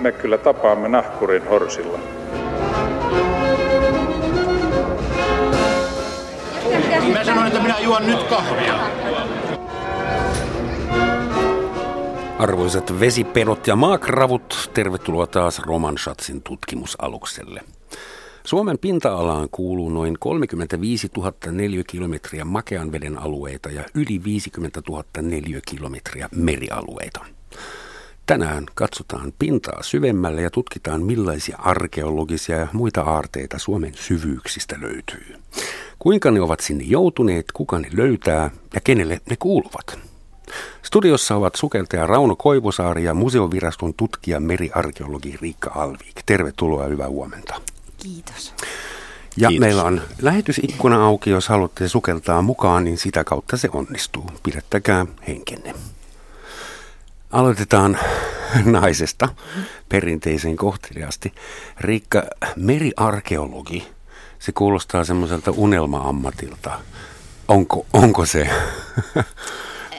me kyllä tapaamme nahkurin horsilla. Mä sanoin, että minä juon nyt kahvia. Arvoisat vesipedot ja maakravut, tervetuloa taas Romansatsin tutkimusalukselle. Suomen pinta-alaan kuuluu noin 35 000 neliökilometriä makean veden alueita ja yli 50 000 neliökilometriä merialueita. Tänään katsotaan pintaa syvemmälle ja tutkitaan millaisia arkeologisia ja muita aarteita Suomen syvyyksistä löytyy. Kuinka ne ovat sinne joutuneet, kuka ne löytää ja kenelle ne kuuluvat. Studiossa ovat sukeltaja Rauno Koivusaari ja museoviraston tutkija meriarkeologi Riikka Alvik. Tervetuloa ja hyvää huomenta. Kiitos. Ja Kiitos. meillä on lähetysikkuna auki, jos haluatte sukeltaa mukaan, niin sitä kautta se onnistuu. Pidättäkää henkenne. Aloitetaan naisesta perinteisen kohteliaasti. Riikka, meriarkeologi, se kuulostaa semmoiselta unelma-ammatilta. Onko, onko se?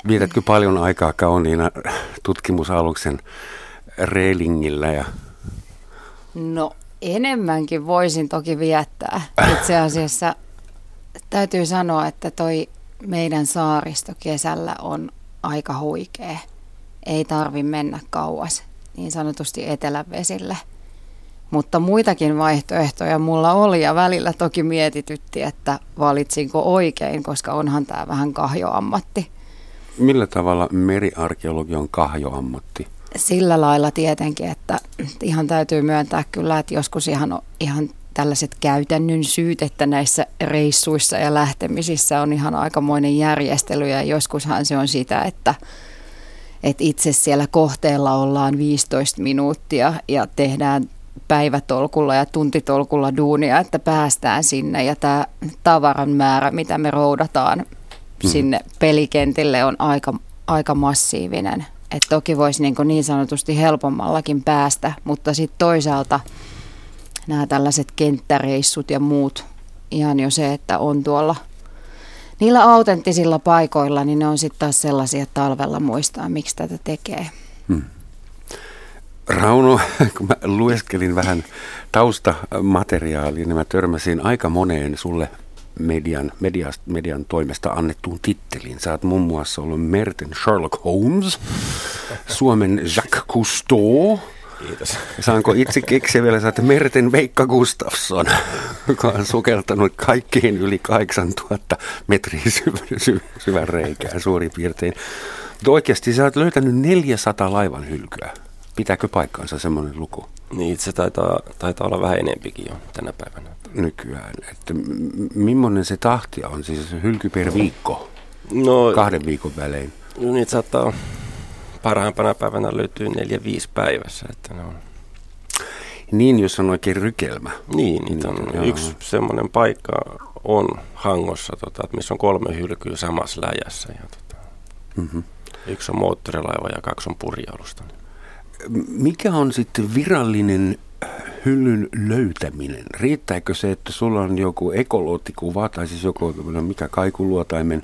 Vietätkö paljon aikaa kauniina tutkimusaluksen reilingillä ja No enemmänkin voisin toki viettää. Itse asiassa täytyy sanoa, että toi meidän saaristo kesällä on aika huikea. Ei tarvi mennä kauas niin sanotusti etelävesille. Mutta muitakin vaihtoehtoja mulla oli ja välillä toki mietitytti, että valitsinko oikein, koska onhan tämä vähän kahjoammatti. millä tavalla meriarkeologi on kahjoammatti? sillä lailla tietenkin, että ihan täytyy myöntää kyllä, että joskus ihan, ihan tällaiset käytännön syyt, että näissä reissuissa ja lähtemisissä on ihan aikamoinen järjestely ja joskushan se on sitä, että, että itse siellä kohteella ollaan 15 minuuttia ja tehdään päivätolkulla ja tuntitolkulla duunia, että päästään sinne ja tämä tavaran määrä, mitä me roudataan sinne pelikentille on aika, aika massiivinen. Et toki voisi niin, niin sanotusti helpommallakin päästä, mutta sitten toisaalta nämä tällaiset kenttäreissut ja muut, ihan jo se, että on tuolla niillä autenttisilla paikoilla, niin ne on sitten taas sellaisia, talvella muistaa, miksi tätä tekee. Rauno, kun mä lueskelin vähän taustamateriaalia, niin mä törmäsin aika moneen sulle median, median, median toimesta annettuun titteliin. Sä oot muun muassa ollut Merten Sherlock Holmes, Suomen Jacques Cousteau, Kiitos. Saanko itse keksiä vielä, että Merten Veikka Gustafsson, joka on sukeltanut kaikkiin yli 8000 metriä syv- sy- syvän reikään suurin piirtein. Mutta oikeasti sä oot löytänyt 400 laivan hylkyä. Pitääkö paikkaansa semmoinen luku Niin se taitaa, taitaa olla vähän enempikin jo tänä päivänä. nykyään? Että millainen se tahtia on, siis hylky per viikko, No, kahden viikon välein? no niitä saattaa parhaimpana päivänä löytyy neljä viisi päivässä. Että ne on, Niin, jos on oikein rykelmä. niin, niitä on Joo. yksi semmoinen paikka on Hangossa, tota, missä on kolme hylkyä samassa läjässä. Ja, tota, Mm-hmm. yksi on moottorilaiva ja kaksi on purjealusta. Mikä on sitten virallinen hyllyn löytäminen? Riittääkö se, että sulla on joku ekoloottikuva tai siis joku no mikä kaikuluotaimen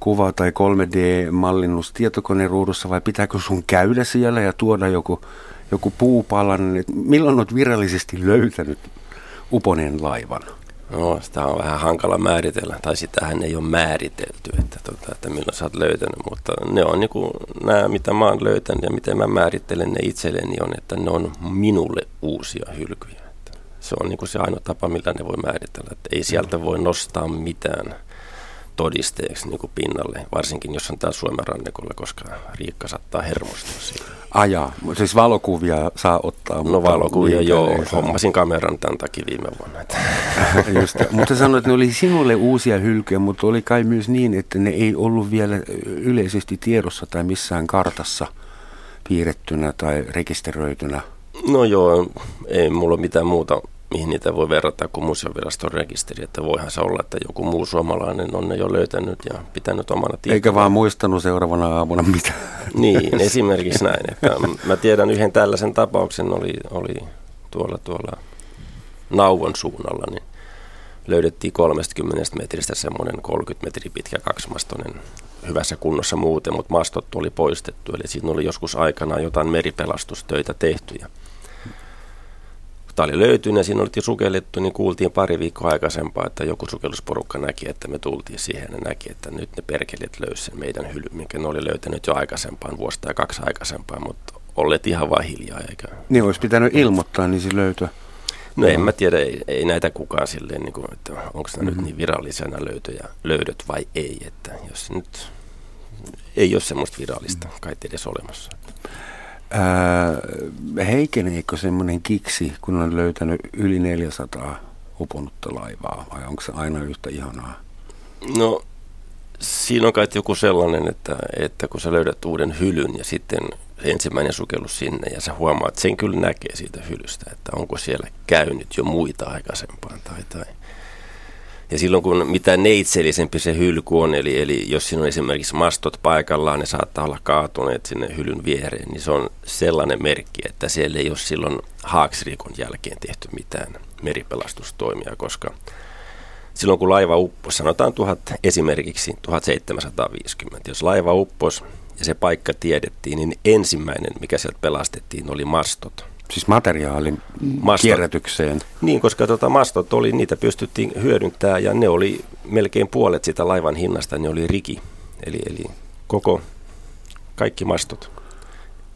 kuva tai 3D-mallinnus tietokoneruudussa vai pitääkö sun käydä siellä ja tuoda joku, joku puupalanen? Et milloin olet virallisesti löytänyt uponeen laivan? No, sitä on vähän hankala määritellä, tai sitähän ei ole määritelty, että, tota, että milloin sä oot löytänyt, mutta ne on niinku, nämä, mitä mä oon löytänyt ja miten mä määrittelen ne itselleni on, että ne on minulle uusia hylkyjä. Että se on niinku se ainoa tapa, millä ne voi määritellä, että ei sieltä voi nostaa mitään todisteeksi niinku pinnalle, varsinkin jos on täällä Suomen rannikolla, koska Riikka saattaa hermostua siitä. Ajaa, siis valokuvia saa ottaa. No valokuvia joo, hommasin kameran tämän takia viime vuonna. Just, mutta sanoit, että ne oli sinulle uusia hylkyjä, mutta oli kai myös niin, että ne ei ollut vielä yleisesti tiedossa tai missään kartassa piirrettynä tai rekisteröitynä. No joo, ei mulla ole mitään muuta, mihin niitä voi verrata kuin museoviraston rekisteri. Että voihan se olla, että joku muu suomalainen on ne jo löytänyt ja pitänyt omana tietoa. Eikä vaan muistanut seuraavana aamuna mitään. Niin, esimerkiksi näin. Että mä tiedän yhden tällaisen tapauksen, oli, oli tuolla, tuolla Nauvon suunnalla, niin löydettiin 30 metristä semmoinen 30 metriä pitkä kaksimastoinen hyvässä kunnossa muuten, mutta mastot oli poistettu. Eli siinä oli joskus aikanaan jotain meripelatustöitä tehty. Ja tämä oli löytynyt ja siinä oltiin sukellettu, niin kuultiin pari viikkoa aikaisempaa, että joku sukellusporukka näki, että me tultiin siihen ja näki, että nyt ne perkelit löysi sen meidän hyly, minkä ne oli löytänyt jo aikaisempaan, vuosta ja kaksi aikaisempaa, mutta olleet ihan vaan hiljaa. Eikä... Niin olisi pitänyt ilmoittaa, niin se löytyy. No en mä tiedä, ei, ei näitä kukaan silleen, niin kuin, että onko nämä mm-hmm. nyt niin virallisena löytöjä, löydöt vai ei, että jos nyt ei ole semmoista virallista mm. kai edes olemassa. Ää, heikeneekö semmoinen kiksi, kun on löytänyt yli 400 uponutta laivaa, vai onko se aina yhtä ihanaa? No, siinä on kai joku sellainen, että, että kun sä löydät uuden hylyn ja sitten ensimmäinen sukellus sinne ja sä huomaat, sen kyllä näkee siitä hylystä, että onko siellä käynyt jo muita aikaisempaan tai, tai ja silloin kun mitä neitsellisempi se hylky on, eli, eli jos siinä on esimerkiksi mastot paikallaan, ne saattaa olla kaatuneet sinne hylyn viereen, niin se on sellainen merkki, että siellä ei ole silloin haaksirikon jälkeen tehty mitään meripelastustoimia, koska silloin kun laiva upposi, sanotaan tuhat, esimerkiksi 1750, jos laiva upposi ja se paikka tiedettiin, niin ensimmäinen, mikä sieltä pelastettiin, oli mastot. Siis materiaalin mastot. kierrätykseen. Niin, koska tota, mastot oli, niitä pystyttiin hyödyntämään ja ne oli melkein puolet sitä laivan hinnasta, ne oli riki. Eli, eli koko, kaikki mastot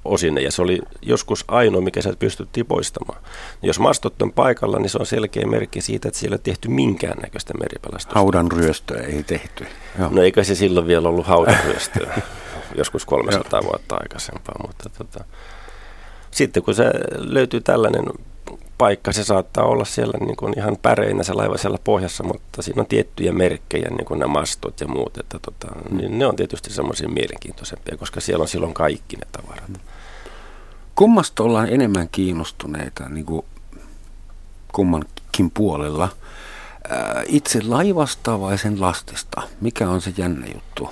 osinne ja se oli joskus ainoa, mikä sieltä pystyttiin poistamaan. Jos mastot on paikalla, niin se on selkeä merkki siitä, että siellä ei tehty minkäännäköistä meripelastusta. Haudan ryöstöä ei tehty. Joo. No eikä se silloin vielä ollut haudan ryöstöä, joskus 300 vuotta aikaisempaa, mutta tota, sitten kun se löytyy tällainen paikka, se saattaa olla siellä niin kuin ihan päreinä se laiva siellä pohjassa, mutta siinä on tiettyjä merkkejä, niin kuin nämä mastot ja muut, että tota, niin ne on tietysti semmoisia mielenkiintoisempia, koska siellä on silloin kaikki ne tavarat. Kummasta ollaan enemmän kiinnostuneita niin kuin kummankin puolella? Itse laivasta vai sen lastista? Mikä on se jännä juttu?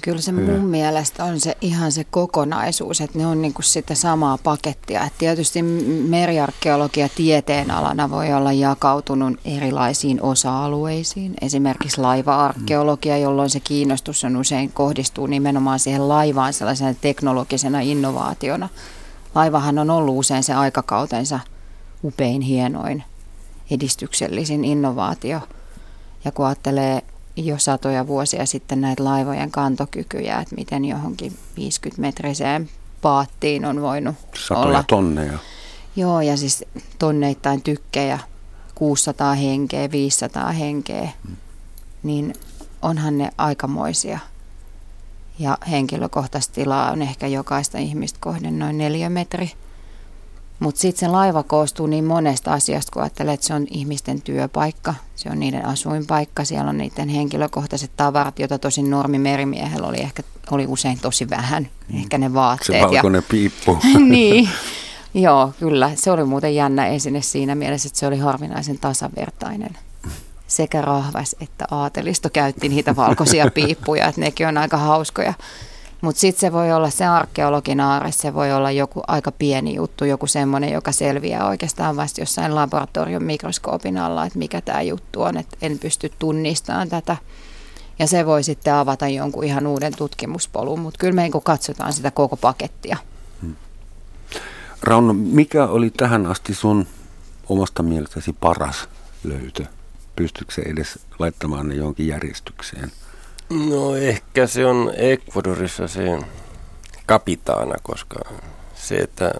Kyllä se mun mielestä on se ihan se kokonaisuus, että ne on niin kuin sitä samaa pakettia. Et tietysti meriarkeologia tieteenalana voi olla jakautunut erilaisiin osa-alueisiin. Esimerkiksi laiva-arkeologia, jolloin se kiinnostus on usein kohdistuu nimenomaan siihen laivaan sellaisena teknologisena innovaationa. Laivahan on ollut usein se aikakautensa upein, hienoin, edistyksellisin innovaatio. Ja kun ajattelee jo satoja vuosia sitten näitä laivojen kantokykyjä, että miten johonkin 50-metriseen paattiin on voinut Satoja olla. tonneja. Joo, ja siis tonneittain tykkejä, 600 henkeä, 500 henkeä, hmm. niin onhan ne aikamoisia. Ja henkilökohtaisesti tilaa on ehkä jokaista ihmistä kohden noin neljä metri. Mutta sitten se laiva koostuu niin monesta asiasta, kun ajattelee, että se on ihmisten työpaikka, se on niiden asuinpaikka, siellä on niiden henkilökohtaiset tavarat, joita tosin normimimerimiehellä oli ehkä oli usein tosi vähän, mm. ehkä ne vaatteet. Se valkoinen ja... piippu. niin, joo, kyllä. Se oli muuten jännä esine siinä mielessä, että se oli harvinaisen tasavertainen. Sekä rahvas että aatelisto käytti niitä valkoisia piippuja, että nekin on aika hauskoja. Mutta sitten se voi olla se arkeologin aare, se voi olla joku aika pieni juttu, joku semmoinen, joka selviää oikeastaan vasta jossain laboratorion mikroskoopin alla, että mikä tämä juttu on, että en pysty tunnistamaan tätä. Ja se voi sitten avata jonkun ihan uuden tutkimuspolun, mutta kyllä me niin katsotaan sitä koko pakettia. Hmm. Rauno, mikä oli tähän asti sun omasta mielestäsi paras löytö? Pystytkö se edes laittamaan ne johonkin järjestykseen? No ehkä se on Ecuadorissa se kapitaana, koska se, että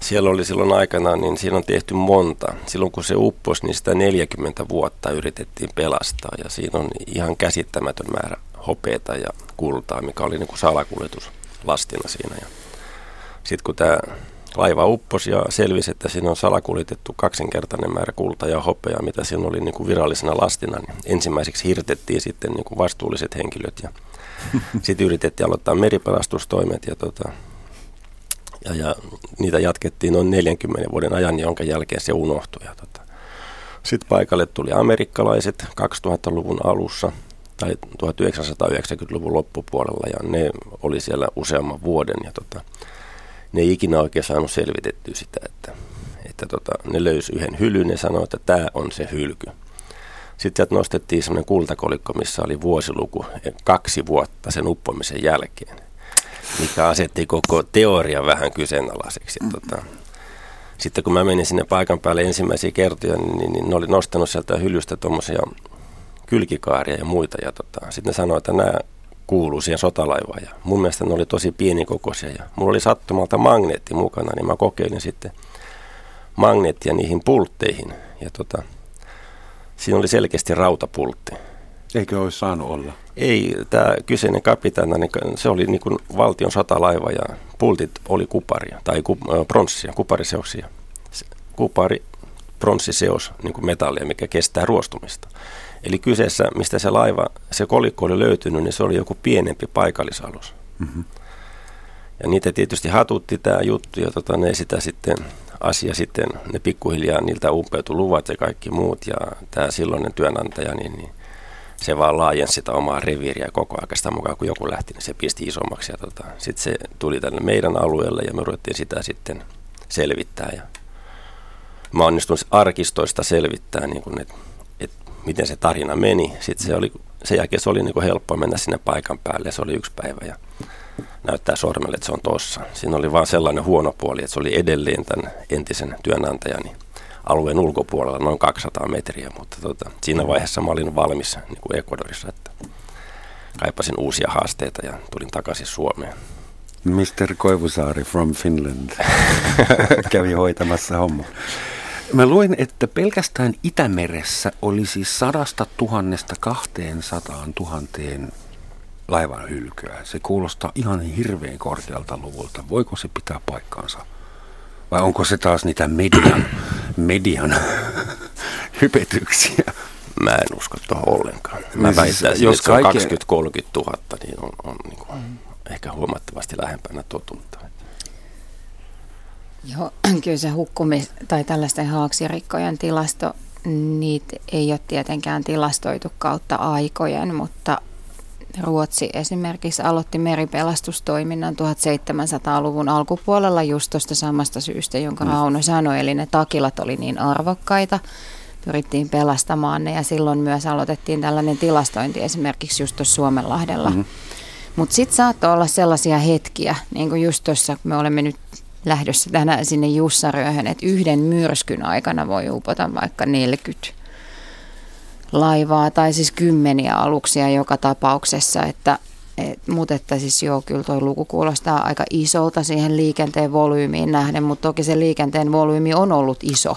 siellä oli silloin aikanaan, niin siinä on tehty monta. Silloin kun se upposi, niin sitä 40 vuotta yritettiin pelastaa ja siinä on ihan käsittämätön määrä hopeeta ja kultaa, mikä oli niin kuin salakuljetus lastina siinä. Sitten kun tämä laiva upposi ja selvisi, että siinä on salakuljetettu kaksinkertainen määrä kulta ja hopeaa, mitä siinä oli niin kuin virallisena lastina. Niin ensimmäiseksi hirtettiin sitten niin kuin vastuulliset henkilöt ja sitten yritettiin aloittaa meripelastustoimet ja, tota, ja, ja niitä jatkettiin noin 40 vuoden ajan, jonka jälkeen se unohtui. Ja, tota. Sitten paikalle tuli amerikkalaiset 2000-luvun alussa tai 1990-luvun loppupuolella ja ne oli siellä useamman vuoden ja tota, ne ei ikinä oikein saanut selvitettyä sitä, että, että tota, ne löysi yhden hylyn ja sanoi, että tämä on se hylky. Sitten sieltä nostettiin semmoinen kultakolikko, missä oli vuosiluku kaksi vuotta sen uppomisen jälkeen, mikä asetti koko teoria vähän kyseenalaiseksi. Tota, sitten kun mä menin sinne paikan päälle ensimmäisiä kertoja, niin, niin, niin ne oli nostanut sieltä hyllystä tuommoisia kylkikaaria ja muita. Ja tota, sitten ne sanoi, että nämä kuuluu siihen sotalaivaan. Ja mun mielestä ne oli tosi pienikokoisia. Ja mulla oli sattumalta magneetti mukana, niin mä kokeilin sitten magneettia niihin pultteihin. Ja tota, siinä oli selkeästi rautapultti. Eikö olisi saanut olla? Ei, tämä kyseinen kapitaana, niin se oli niin kuin valtion sotalaiva ja pultit oli kuparia tai ku, pronssia, kupariseoksia. Kupari, pronssiseos, niin kuin metallia, mikä kestää ruostumista. Eli kyseessä, mistä se laiva, se kolikko oli löytynyt, niin se oli joku pienempi paikallisalus. Mm-hmm. Ja niitä tietysti hatutti tämä juttu ja tota, ne sitä sitten asia sitten, ne pikkuhiljaa niiltä umpeutui luvat ja kaikki muut ja tämä silloinen työnantaja, niin, niin se vaan laajensi sitä omaa reviiriä koko ajan sitä mukaan, kun joku lähti, niin se pisti isommaksi. Ja tota, sitten se tuli tänne meidän alueelle ja me ruvettiin sitä sitten selvittää. Ja mä onnistuin arkistoista selvittää, niin että, että miten se tarina meni. Sitten se oli, sen jälkeen se oli niin kuin helppo mennä sinne paikan päälle. Se oli yksi päivä ja näyttää sormelle, että se on tossa. Siinä oli vaan sellainen huono puoli, että se oli edelleen tämän entisen työnantajani alueen ulkopuolella noin 200 metriä, mutta tota, siinä vaiheessa mä olin valmis niin kuin Ecuadorissa, että kaipasin uusia haasteita ja tulin takaisin Suomeen. Mr. Koivusaari from Finland kävi hoitamassa homma. Mä luin, että pelkästään Itämeressä olisi siis sadasta tuhannesta kahteen sataan tuhanteen laivan hylkyä. Se kuulostaa ihan hirveän korkealta luvulta. Voiko se pitää paikkaansa? Vai onko se taas niitä median, median hypetyksiä? Mä en usko tuohon ollenkaan. Mä siis, väittäisin, jos että kaikki... 20-30 000, niin on, on niin kuin mm. ehkä huomattavasti lähempänä totuutta. Joo, kyllä se hukkumis- tai tällaisten haaksirikkojen tilasto, niitä ei ole tietenkään tilastoitu kautta aikojen, mutta Ruotsi esimerkiksi aloitti meripelastustoiminnan 1700-luvun alkupuolella just tuosta samasta syystä, jonka mm. Rauno sanoi, eli ne takilat oli niin arvokkaita, pyrittiin pelastamaan ne ja silloin myös aloitettiin tällainen tilastointi esimerkiksi just tuossa Suomenlahdella. Mm. Mutta sitten saattoi olla sellaisia hetkiä, niin kuin just tuossa, me olemme nyt lähdössä tänään sinne Jussarööhön, että yhden myrskyn aikana voi upota vaikka 40 laivaa tai siis kymmeniä aluksia joka tapauksessa, että et, mutta että siis joo, kyllä tuo luku kuulostaa aika isolta siihen liikenteen volyymiin nähden, mutta toki se liikenteen volyymi on ollut iso.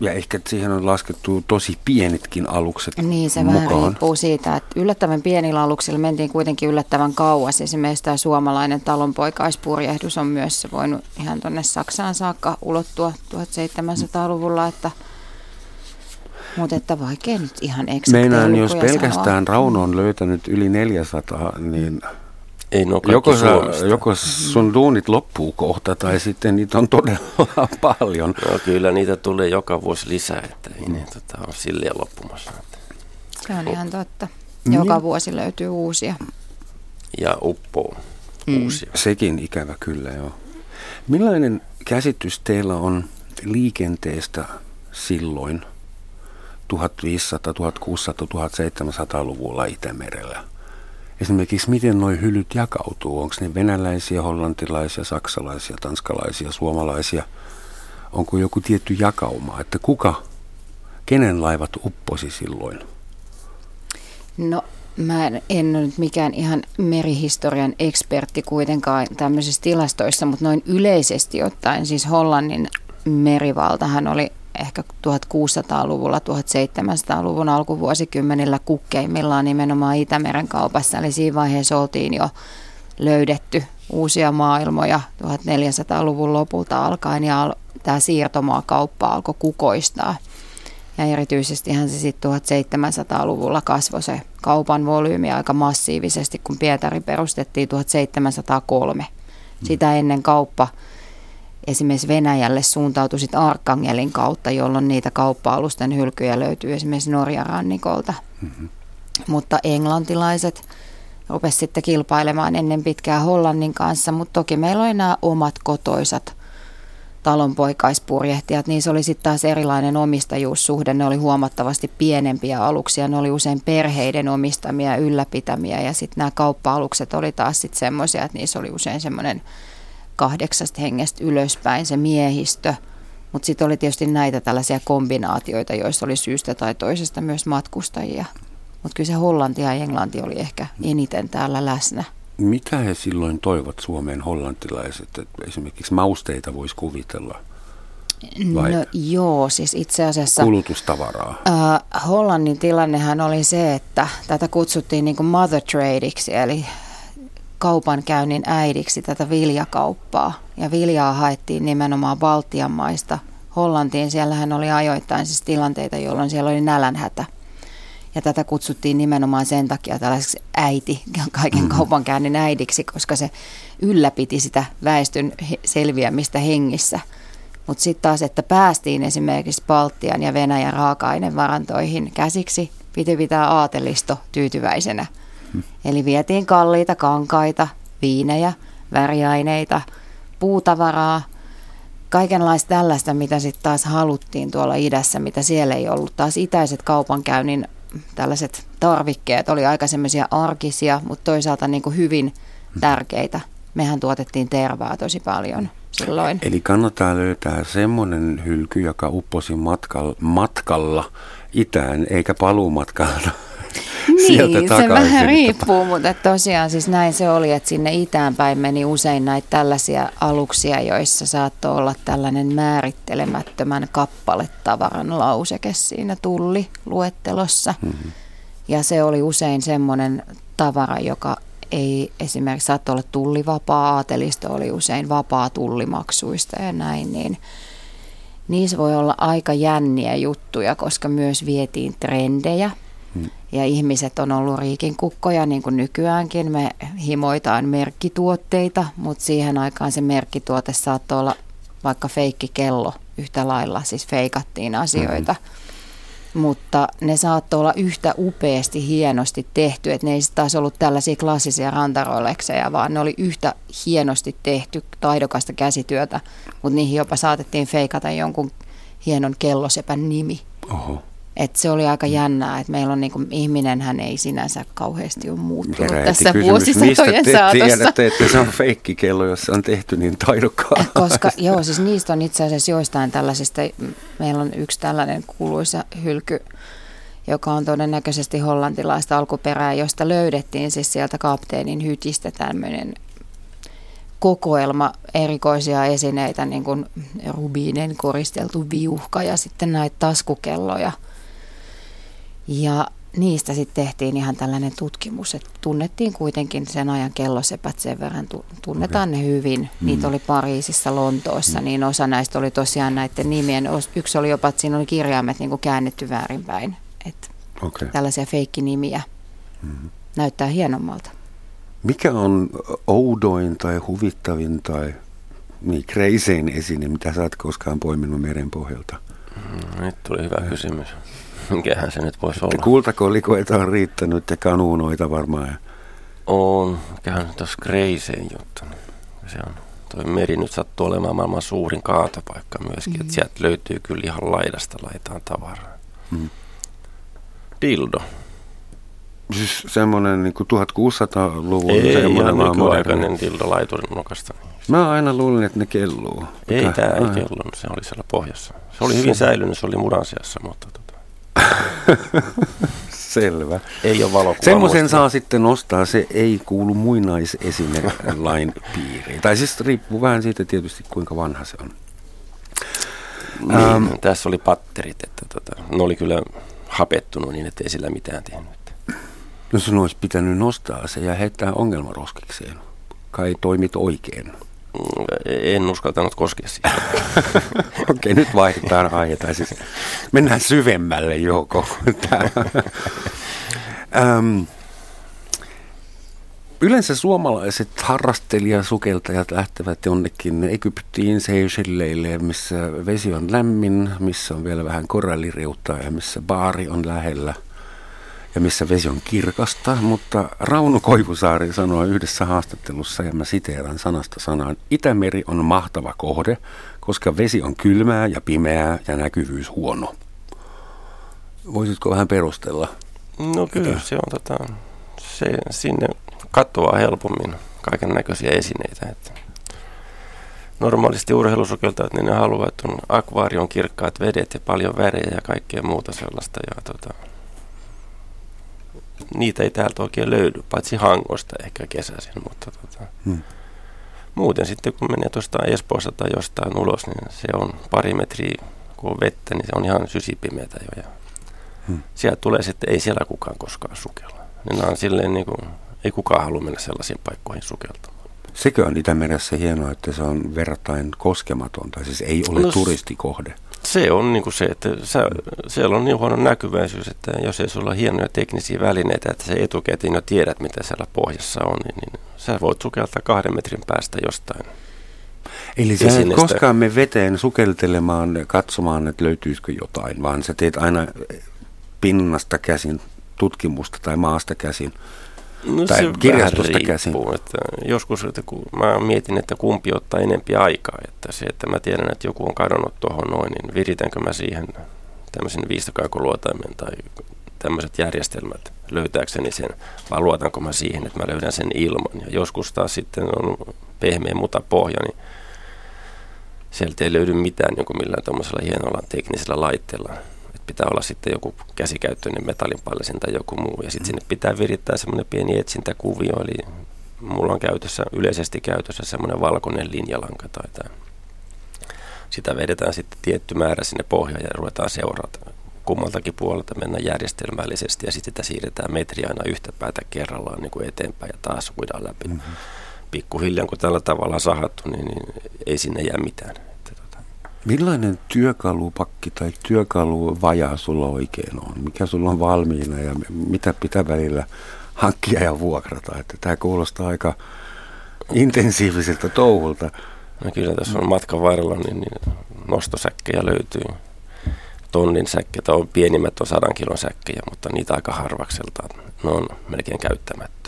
Ja ehkä siihen on laskettu tosi pienetkin alukset Niin, se mukaan. vähän riippuu siitä, että yllättävän pienillä aluksilla mentiin kuitenkin yllättävän kauas. Esimerkiksi tämä suomalainen talonpoikaispurjehdus on myös voinut ihan tuonne Saksaan saakka ulottua 1700-luvulla, että – mutta että vaikea nyt ihan eksakteja Meinaan, jos pelkästään sanoa. Rauno on löytänyt yli 400, niin ei no joko, sä, joko sun duunit loppuu kohta tai sitten niitä on todella paljon. No kyllä niitä tulee joka vuosi lisää, että ei ne tota, ole silleen loppumassa. Se on ihan totta. Joka niin. vuosi löytyy uusia. Ja uppoo mm. uusia. Sekin ikävä kyllä, joo. Millainen käsitys teillä on liikenteestä silloin – 1500, 1600, 1700-luvulla Itämerellä. Esimerkiksi miten nuo hylyt jakautuu? Onko ne venäläisiä, hollantilaisia, saksalaisia, tanskalaisia, suomalaisia? Onko joku tietty jakauma, että kuka, kenen laivat upposi silloin? No mä en, ole nyt mikään ihan merihistorian ekspertti kuitenkaan tämmöisissä tilastoissa, mutta noin yleisesti ottaen siis Hollannin merivaltahan oli ehkä 1600-luvulla, 1700-luvun alkuvuosikymmenillä kukkeimmillaan nimenomaan Itämeren kaupassa. Eli siinä vaiheessa oltiin jo löydetty uusia maailmoja 1400-luvun lopulta alkaen ja tämä siirtomaakauppa alkoi kukoistaa. Ja erityisesti se sitten 1700-luvulla kasvoi se kaupan volyymi aika massiivisesti, kun Pietari perustettiin 1703. Sitä ennen kauppa esimerkiksi Venäjälle suuntautui sitten Arkangelin kautta, jolloin niitä kauppa-alusten hylkyjä löytyy esimerkiksi Norjan rannikolta. Mm-hmm. Mutta englantilaiset rupesivat sitten kilpailemaan ennen pitkää Hollannin kanssa, mutta toki meillä oli nämä omat kotoisat talonpoikaispurjehtijat, niin se oli sitten taas erilainen omistajuussuhde. Ne oli huomattavasti pienempiä aluksia, ne oli usein perheiden omistamia, ylläpitämiä ja sitten nämä kauppa-alukset oli taas sitten semmoisia, että niissä oli usein semmoinen kahdeksasta hengestä ylöspäin se miehistö Mutta sitten oli tietysti näitä tällaisia kombinaatioita, joissa oli syystä tai toisesta myös matkustajia. Mutta kyllä se Hollanti ja Englanti oli ehkä eniten täällä läsnä. Mitä he silloin toivat Suomeen hollantilaiset? Että esimerkiksi mausteita voisi kuvitella. Vai no joo, siis itse asiassa... Kulutustavaraa. Äh, Hollannin tilannehan oli se, että tätä kutsuttiin niin kuin mother tradeiksi, eli kaupankäynnin äidiksi tätä viljakauppaa. Ja viljaa haettiin nimenomaan Baltian maista Hollantiin. Siellähän oli ajoittain siis tilanteita, jolloin siellä oli nälänhätä. Ja tätä kutsuttiin nimenomaan sen takia tällaiseksi äiti, kaiken mm-hmm. kaupankäynnin äidiksi, koska se ylläpiti sitä väestön selviämistä hengissä. Mutta sitten taas, että päästiin esimerkiksi Baltian ja Venäjän raaka-ainevarantoihin käsiksi, piti pitää aatelisto tyytyväisenä. Mm. Eli vietiin kalliita kankaita, viinejä, väriaineita, puutavaraa, kaikenlaista tällaista, mitä sitten taas haluttiin tuolla idässä, mitä siellä ei ollut. Taas itäiset kaupankäynnin tällaiset tarvikkeet oli aika semmoisia arkisia, mutta toisaalta niin kuin hyvin tärkeitä. Mehän tuotettiin tervaa tosi paljon silloin. Eli kannattaa löytää semmoinen hylky, joka upposi matkalla, matkalla itään, eikä paluumatkalla niin, se vähän riippuu, mutta tosiaan siis näin se oli, että sinne itään päin meni usein näitä tällaisia aluksia, joissa saattoi olla tällainen määrittelemättömän kappaletavaran lauseke siinä tulliluettelossa. Mm-hmm. Ja se oli usein semmoinen tavara, joka ei esimerkiksi saattoi olla tullivapaa, aatelisto oli usein vapaa tullimaksuista ja näin, niin niissä voi olla aika jänniä juttuja, koska myös vietiin trendejä – ja ihmiset on ollut riikin kukkoja niin kuin nykyäänkin. Me himoitaan merkkituotteita, mutta siihen aikaan se merkkituote saattoi olla vaikka feikkikello yhtä lailla, siis feikattiin asioita. Mm-hmm. Mutta ne saattoi olla yhtä upeasti, hienosti tehty, että ne ei taas ollut tällaisia klassisia rantarolekseja, vaan ne oli yhtä hienosti tehty, taidokasta käsityötä, mutta niihin jopa saatettiin feikata jonkun hienon kellosepän nimi. Oho. Et se oli aika jännää, että meillä on niin kuin, ihminen, hän ei sinänsä kauheasti ole muuttunut Heräti tässä kysymys, vuosisatojen mistä te saatossa. tiedätte, että se on feikkikello, jos se on tehty niin taidokkaan? Koska joo, siis niistä on itse asiassa joistain tällaisista, meillä on yksi tällainen kuuluisa hylky, joka on todennäköisesti hollantilaista alkuperää, josta löydettiin siis sieltä kapteenin hytistä tämmöinen kokoelma erikoisia esineitä, niin kuin rubiinen koristeltu viuhka ja sitten näitä taskukelloja – ja niistä sitten tehtiin ihan tällainen tutkimus, että tunnettiin kuitenkin sen ajan kellosepät sen verran, tunnetaan okay. ne hyvin. Mm. Niitä oli Pariisissa, Lontoossa, mm. niin osa näistä oli tosiaan näiden nimien. Yksi oli jopa, että siinä oli kirjaimet niin kuin käännetty väärinpäin. Että okay. Tällaisia feikkinimiä. Mm. Näyttää hienommalta. Mikä on oudoin tai huvittavin tai niin, kreisein esine, mitä sä oot koskaan poiminut meren pohjalta? Mm, nyt tuli hyvä kysymys. Mikähän se nyt voisi olla? Kultakolikoita on riittänyt ja kanuunoita varmaan. On. Mikähän tuossa Kreiseen juttu. Se on. Toi meri nyt sattuu olemaan maailman suurin kaatopaikka myöskin. Mm. Että sieltä löytyy kyllä ihan laidasta laitaan tavaraa. Mm. Dildo. Siis semmoinen niin 1600-luvun Ei, semmoinen ihan nykyaikainen dildo laiturin nokasta. Mä aina luulin, että ne kelluu. Ei, tämä ei kellunut, se oli siellä pohjassa. Se oli hyvin säilynyt, se oli muransiassa, mutta tota, Selvä. Ei ole valokuva. Semmoisen saa sitten nostaa, se ei kuulu muinaisesinelain piiriin. Tai siis riippuu vähän siitä tietysti, kuinka vanha se on. Niin, ähm, tässä oli patterit, että tota, ne oli kyllä hapettunut niin, että ei sillä mitään tehnyt. No sun olisi pitänyt nostaa se ja heittää ongelmaroskikseen. Kai toimit oikein. En uskaltanut koskea siihen. Okei, nyt vaihdetaan aihetta. Siis mennään syvemmälle joko. um, yleensä suomalaiset harrastelijasukeltajat lähtevät jonnekin Egyptiin, Seychelleille, missä vesi on lämmin, missä on vielä vähän koralliriuttaa ja missä baari on lähellä – ja missä vesi on kirkasta, mutta Rauno Koivusaari sanoi yhdessä haastattelussa, ja mä siteeran sanasta sanaan, Itämeri on mahtava kohde, koska vesi on kylmää ja pimeää ja näkyvyys huono. Voisitko vähän perustella? No kyllä, se on tota, se, sinne katoaa helpommin kaiken näköisiä esineitä. Että normaalisti urheilusukeltajat, niin ne haluavat, että on akvaarion kirkkaat vedet ja paljon värejä ja kaikkea muuta sellaista. Ja tota, niitä ei täältä oikein löydy, paitsi Hangosta ehkä kesäisin, mutta tota, hmm. muuten sitten kun menee tuosta Espoosta tai jostain ulos, niin se on pari metriä, kun on vettä, niin se on ihan sysipimeätä jo. Ja hmm. Sieltä tulee sitten, ei siellä kukaan koskaan sukella. Niin on silleen niin kuin, ei kukaan halua mennä sellaisiin paikkoihin sukeltamaan. Sekö on Itämeressä hienoa, että se on verrattain koskematonta, siis ei ole no, turistikohde? Se on niin kuin se, että sä, siellä on niin huono näkyväisyys, että jos ei sulla ole hienoja teknisiä välineitä, että se etukäteen jo tiedät, mitä siellä pohjassa on, niin, niin sä voit sukeltaa kahden metrin päästä jostain. Eli sä et koskaan me veteen sukeltelemaan, katsomaan, että löytyisikö jotain, vaan sä teet aina pinnasta käsin tutkimusta tai maasta käsin No tai se kirjastosta käsin. Että joskus että kun mä mietin, että kumpi ottaa enempi aikaa. Että se, että mä tiedän, että joku on kadonnut tuohon noin, niin viritänkö mä siihen tämmöisen viistokaikuluotaimen tai tämmöiset järjestelmät löytääkseni sen, vai luotanko mä siihen, että mä löydän sen ilman. Ja joskus taas sitten on pehmeä muta pohja, niin sieltä ei löydy mitään niin millään tuommoisella hienolla teknisellä laitteella pitää olla sitten joku käsikäyttöinen metallinpallisin tai joku muu. Ja sitten sinne pitää virittää semmoinen pieni etsintäkuvio, eli mulla on käytössä, yleisesti käytössä semmoinen valkoinen linjalanka tai tämä. Sitä vedetään sitten tietty määrä sinne pohjaan ja ruvetaan seurata kummaltakin puolelta mennä järjestelmällisesti ja sitten sitä siirretään metri aina yhtä päätä kerrallaan niin kuin eteenpäin ja taas uidaan läpi. Mm-hmm. Pikkuhiljaa kun tällä tavalla sahattu, niin, niin ei sinne jää mitään. Millainen työkalupakki tai työkaluvaja sulla oikein on? Mikä sulla on valmiina ja mitä pitää välillä hankkia ja vuokrata? Että tämä kuulostaa aika intensiiviseltä touhulta. No kyllä tässä on matkan varrella, niin, niin nostosäkkejä löytyy. Tonnin säkkejä, on pienimmät on sadan kilon säkkejä, mutta niitä aika harvakseltaan. Ne on melkein käyttämättä.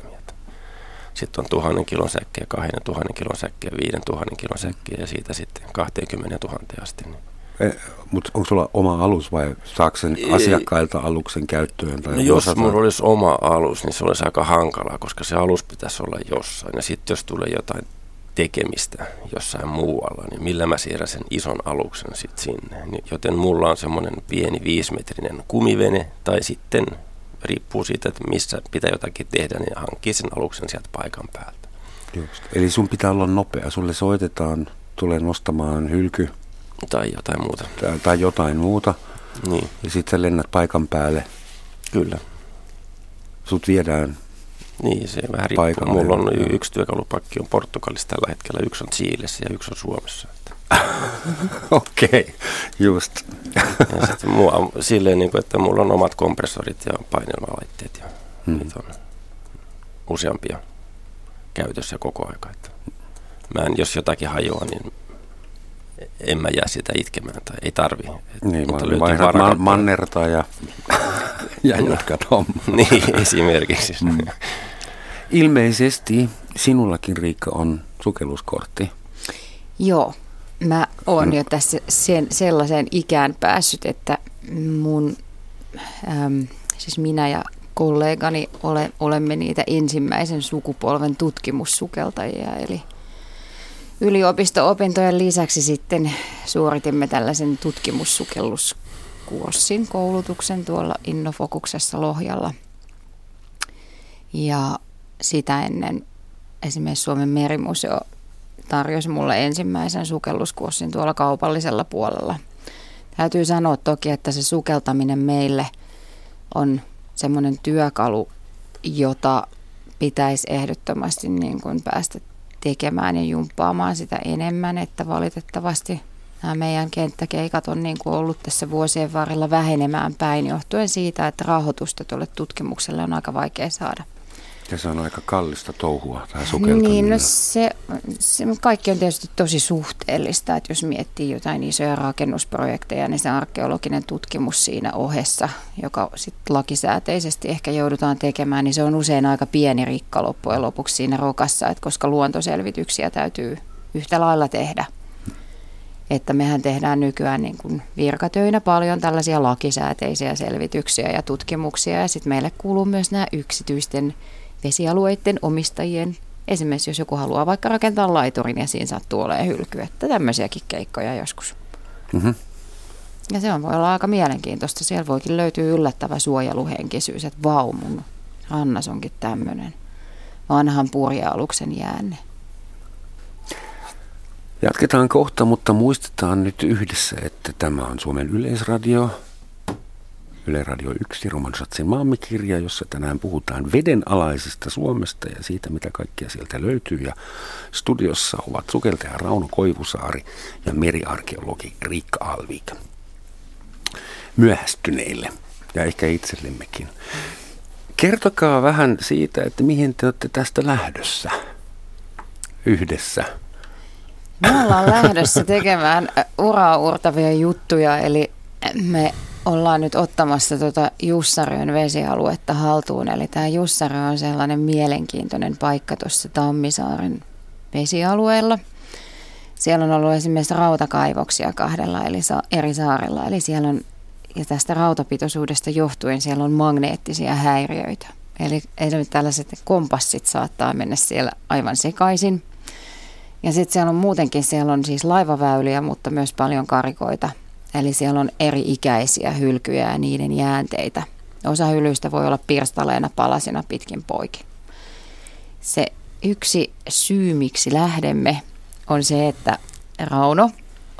Sitten on tuhannen kilon säkkiä, kahden tuhannen kilon säkkiä, viiden tuhannen kilon säkkiä ja siitä sitten 20 000 asti. Niin. E, Mutta onko sulla oma alus vai saako sen asiakkailta aluksen käyttöön? Tai no jos mulla olisi oma alus, niin se olisi aika hankalaa, koska se alus pitäisi olla jossain. Ja sitten jos tulee jotain tekemistä jossain muualla, niin millä mä siirrän sen ison aluksen sitten sinne. Niin, joten mulla on semmoinen pieni viisimetrinen kumivene tai sitten riippuu siitä, että missä pitää jotakin tehdä, niin hankkii sen aluksen sieltä paikan päältä. Just. Eli sun pitää olla nopea. Sulle soitetaan, tulee nostamaan hylky. Tai jotain muuta. Tai, tai jotain muuta. Niin. Ja sitten lennät paikan päälle. Kyllä. Sut viedään niin, se vähän riippuu. Mulla on yksi työkalupakki on Portugalissa tällä hetkellä, yksi on Chiilessä ja yksi on Suomessa. Okei, okay, just. ja sitten mua, silleen, niin kuin, että mulla on omat kompressorit ja painelmalaitteet ja hmm. niitä on useampia käytössä koko aika. Että mä en, jos jotakin hajoaa, niin en mä jää sitä itkemään tai ei tarvi. Niin, mutta vaihdat man, mannerta ja, ja jatkat homma. niin, esimerkiksi. Mm. Ilmeisesti sinullakin Riikka on sukelluskortti. Joo, Mä oon jo tässä sen, sellaiseen ikään päässyt, että mun, äm, siis minä ja kollegani ole, olemme niitä ensimmäisen sukupolven tutkimussukeltajia, eli yliopisto-opintojen lisäksi sitten suoritimme tällaisen tutkimussukelluskurssin koulutuksen tuolla Innofokuksessa Lohjalla. Ja sitä ennen esimerkiksi Suomen merimuseo tarjosi mulle ensimmäisen sukelluskurssin tuolla kaupallisella puolella. Täytyy sanoa toki, että se sukeltaminen meille on semmoinen työkalu, jota pitäisi ehdottomasti niin kuin päästä tekemään ja jumppaamaan sitä enemmän, että valitettavasti nämä meidän kenttäkeikat on niin kuin ollut tässä vuosien varrella vähenemään päin johtuen siitä, että rahoitusta tuolle tutkimukselle on aika vaikea saada. Ja se on aika kallista touhua tämä sukeltaminen. Niin, no se, se, kaikki on tietysti tosi suhteellista, että jos miettii jotain isoja rakennusprojekteja, niin se arkeologinen tutkimus siinä ohessa, joka sitten lakisääteisesti ehkä joudutaan tekemään, niin se on usein aika pieni rikka loppujen lopuksi siinä rokassa, että koska luontoselvityksiä täytyy yhtä lailla tehdä. Että mehän tehdään nykyään niin kuin virkatöinä paljon tällaisia lakisääteisiä selvityksiä ja tutkimuksia ja sitten meille kuuluu myös nämä yksityisten vesialueiden omistajien Esimerkiksi jos joku haluaa vaikka rakentaa laiturin ja siinä sattuu olemaan hylky, että tämmöisiäkin keikkoja joskus. Mm-hmm. Ja se on, voi olla aika mielenkiintoista. Siellä voikin löytyä yllättävä suojeluhenkisyys, että vau, mun rannas onkin tämmöinen vanhan purja-aluksen jäänne. Jatketaan kohta, mutta muistetaan nyt yhdessä, että tämä on Suomen yleisradio. Yle Radio 1, Roman Schatzin maamikirja, jossa tänään puhutaan vedenalaisesta Suomesta ja siitä, mitä kaikkia sieltä löytyy. Ja studiossa ovat sukeltaja Rauno Koivusaari ja meriarkeologi Riikka Alvik. Myöhästyneille ja ehkä itsellemmekin. Kertokaa vähän siitä, että mihin te olette tästä lähdössä yhdessä. Me ollaan lähdössä tekemään uraa uurtavia juttuja, eli me ollaan nyt ottamassa tuota Jussarön vesialuetta haltuun. Eli tämä Jussarö on sellainen mielenkiintoinen paikka tuossa Tammisaaren vesialueella. Siellä on ollut esimerkiksi rautakaivoksia kahdella eli eri saarella. Eli siellä on, ja tästä rautapitoisuudesta johtuen siellä on magneettisia häiriöitä. Eli tällaiset kompassit saattaa mennä siellä aivan sekaisin. Ja sitten siellä on muutenkin, siellä on siis laivaväyliä, mutta myös paljon karikoita – Eli siellä on eri ikäisiä hylkyjä ja niiden jäänteitä. Osa hylyistä voi olla pirstaleena palasina pitkin poikin. Se yksi syy, miksi lähdemme, on se, että Rauno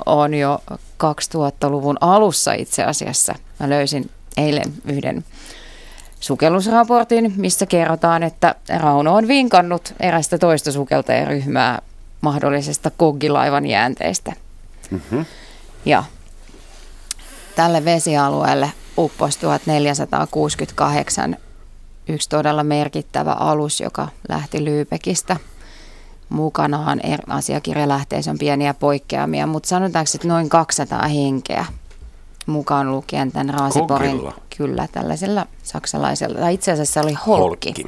on jo 2000-luvun alussa itse asiassa. Mä löysin eilen yhden sukellusraportin, missä kerrotaan, että Rauno on vinkannut erästä toista sukeltajaryhmää mahdollisesta koggilaivan jäänteistä. Mm-hmm. Ja tälle vesialueelle upposi 1468 yksi todella merkittävä alus, joka lähti Lyypekistä. Mukanaan er, asiakirjalähteissä on pieniä poikkeamia, mutta sanotaanko, että noin 200 henkeä mukaan lukien tämän Raasiporin. Kogilla. Kyllä, tällaisella saksalaisella, tai itse asiassa se oli holkki. holkki.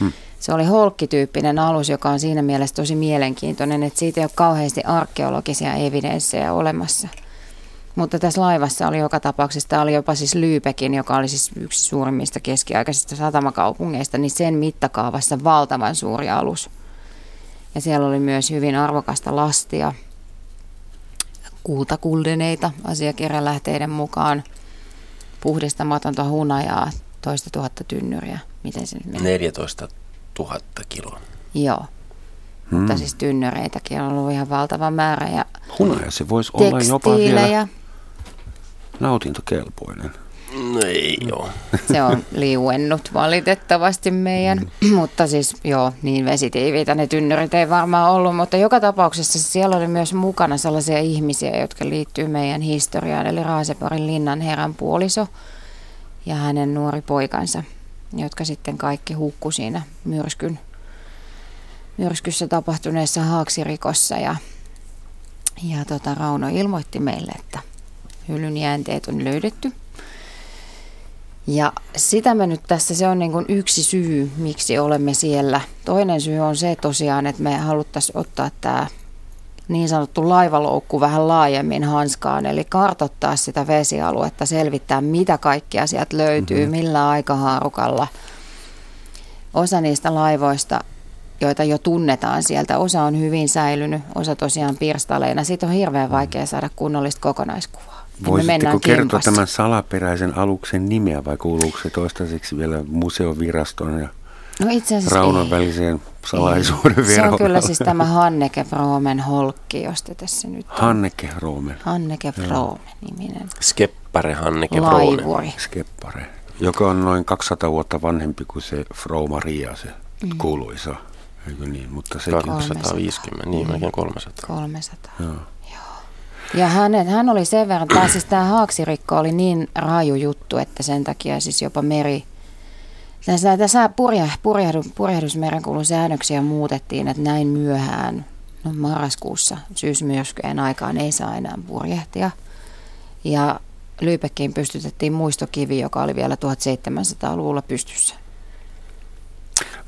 Hmm. Se oli holkkityyppinen alus, joka on siinä mielessä tosi mielenkiintoinen, että siitä ei ole kauheasti arkeologisia evidenssejä olemassa – mutta tässä laivassa oli joka tapauksessa, tämä oli jopa siis Lyypekin, joka oli siis yksi suurimmista keskiaikaisista satamakaupungeista, niin sen mittakaavassa valtavan suuri alus. Ja siellä oli myös hyvin arvokasta lastia, kultakuldeneita asiakirjalähteiden mukaan, puhdistamatonta hunajaa, toista tuhatta tynnyriä. Miten se nyt meni? 14 000 kiloa. Joo. Hmm. Mutta siis tynnyreitäkin on ollut ihan valtava määrä. Ja Hunaja se voisi olla jopa vielä nautintokelpoinen. No ei joo. Se on liuennut valitettavasti meidän, mm. mutta siis joo, niin vesitiiviitä ne tynnyrit ei varmaan ollut, mutta joka tapauksessa siellä oli myös mukana sellaisia ihmisiä, jotka liittyy meidän historiaan, eli Raaseporin linnan herran puoliso ja hänen nuori poikansa, jotka sitten kaikki hukku siinä myrskyn, myrskyssä tapahtuneessa haaksirikossa ja, ja tota, Rauno ilmoitti meille, että hyllyn jäänteet on löydetty. Ja sitä me nyt tässä, se on niin kuin yksi syy, miksi olemme siellä. Toinen syy on se tosiaan, että me haluttaisiin ottaa tämä niin sanottu laivaloukku vähän laajemmin hanskaan, eli kartottaa sitä vesialuetta, selvittää mitä kaikkia sieltä löytyy, mm-hmm. millä aikahaarukalla. Osa niistä laivoista, joita jo tunnetaan sieltä, osa on hyvin säilynyt, osa tosiaan pirstaleina. Siitä on hirveän vaikea saada kunnollista kokonaiskuvaa. Voisitteko kertoa tämän salaperäisen aluksen nimeä vai kuuluuko se toistaiseksi vielä museoviraston ja no itse asiassa Raunan ei. väliseen salaisuuden Se on kyllä siis tämä Hanneke Fromen Holkki, josta tässä nyt on. Hanneke Fromen. Hanneke Fromen niminen. Skeppare Hanneke Laivuri. Skeppare, joka on noin 200 vuotta vanhempi kuin se Frau Maria, se mm. kuuluisa. Eikö niin? Mutta sekin 250, niin melkein 300. 300. Joo. Ja hänen, hän oli sen verran, tai siis tämä haaksirikko oli niin raju juttu, että sen takia siis jopa meri, tässä, purje, purjehdu, purjehdusmerenkulun säännöksiä muutettiin, että näin myöhään, no marraskuussa syysmyrskyjen aikaan ei saa enää purjehtia. Ja Lyypekkiin pystytettiin muistokivi, joka oli vielä 1700-luvulla pystyssä.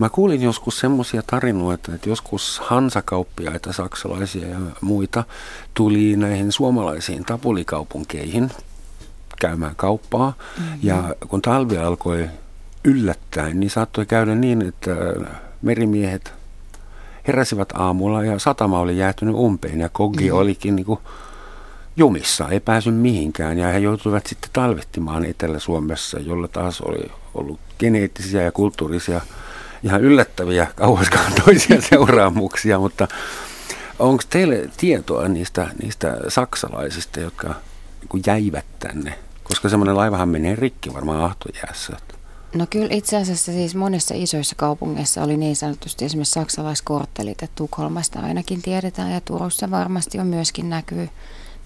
Mä kuulin joskus semmoisia tarinoita, että joskus hansakauppiaita, saksalaisia ja muita, tuli näihin suomalaisiin tapulikaupunkeihin käymään kauppaa. Mm-hmm. Ja kun talvi alkoi yllättäen, niin saattoi käydä niin, että merimiehet heräsivät aamulla ja satama oli jäätynyt umpeen ja Koggi mm. olikin niin kuin jumissa, ei pääsy mihinkään ja he joutuivat sitten talvettimaan Etelä-Suomessa, jolla taas oli ollut geneettisiä ja kulttuurisia ihan yllättäviä kauaskantoisia seuraamuksia, mutta onko teille tietoa niistä, niistä saksalaisista, jotka niin jäivät tänne? Koska semmoinen laivahan menee rikki varmaan ahtojäässä. No kyllä itse asiassa siis monissa isoissa kaupungeissa oli niin sanotusti esimerkiksi saksalaiskorttelit, että Tukholmasta ainakin tiedetään ja Turussa varmasti on myöskin näkyy,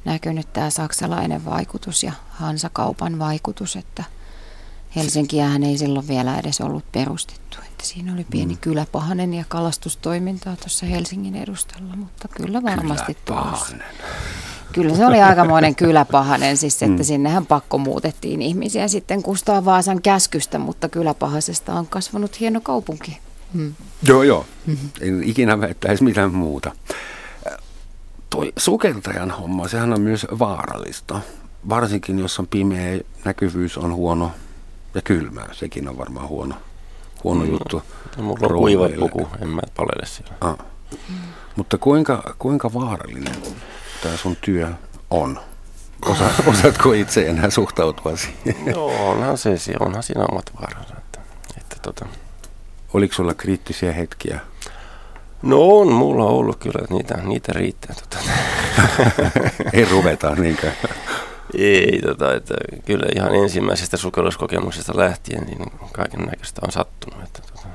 näkynyt tämä saksalainen vaikutus ja Hansakaupan vaikutus, että Helsinkiähän ei silloin vielä edes ollut perustettu. Että siinä oli pieni mm. kyläpahanen ja kalastustoimintaa tuossa Helsingin edustalla, mutta kyllä varmasti tuossa. Kyllä se oli aikamoinen kyläpahanen, siis että mm. sinnehän pakko muutettiin ihmisiä sitten Kustaa Vaasan käskystä, mutta kyläpahasesta on kasvanut hieno kaupunki. Mm. Joo, joo. Mm-hmm. En ikinä väittäisi mitään muuta. Toi sukeltajan homma, sehän on myös vaarallista. Varsinkin, jos on pimeä, näkyvyys on huono ja kylmää. Sekin on varmaan huono, huono mm. juttu. No, mulla on kuiva puku, en mä palele siellä. Ah. Mm. Mutta kuinka, kuinka vaarallinen tämä sun työ on? Osa, osaatko itse enää suhtautua siihen? No onhan se, onhan siinä omat vaaransa. Että, että tota. Oliko sulla kriittisiä hetkiä? No on, mulla on ollut kyllä, niitä, niitä riittää. Tota. Ei ruveta niinkään. Ei, tota, että kyllä ihan ensimmäisestä sukelluskokemuksesta lähtien niin kaiken näköistä on sattunut. Että, tota,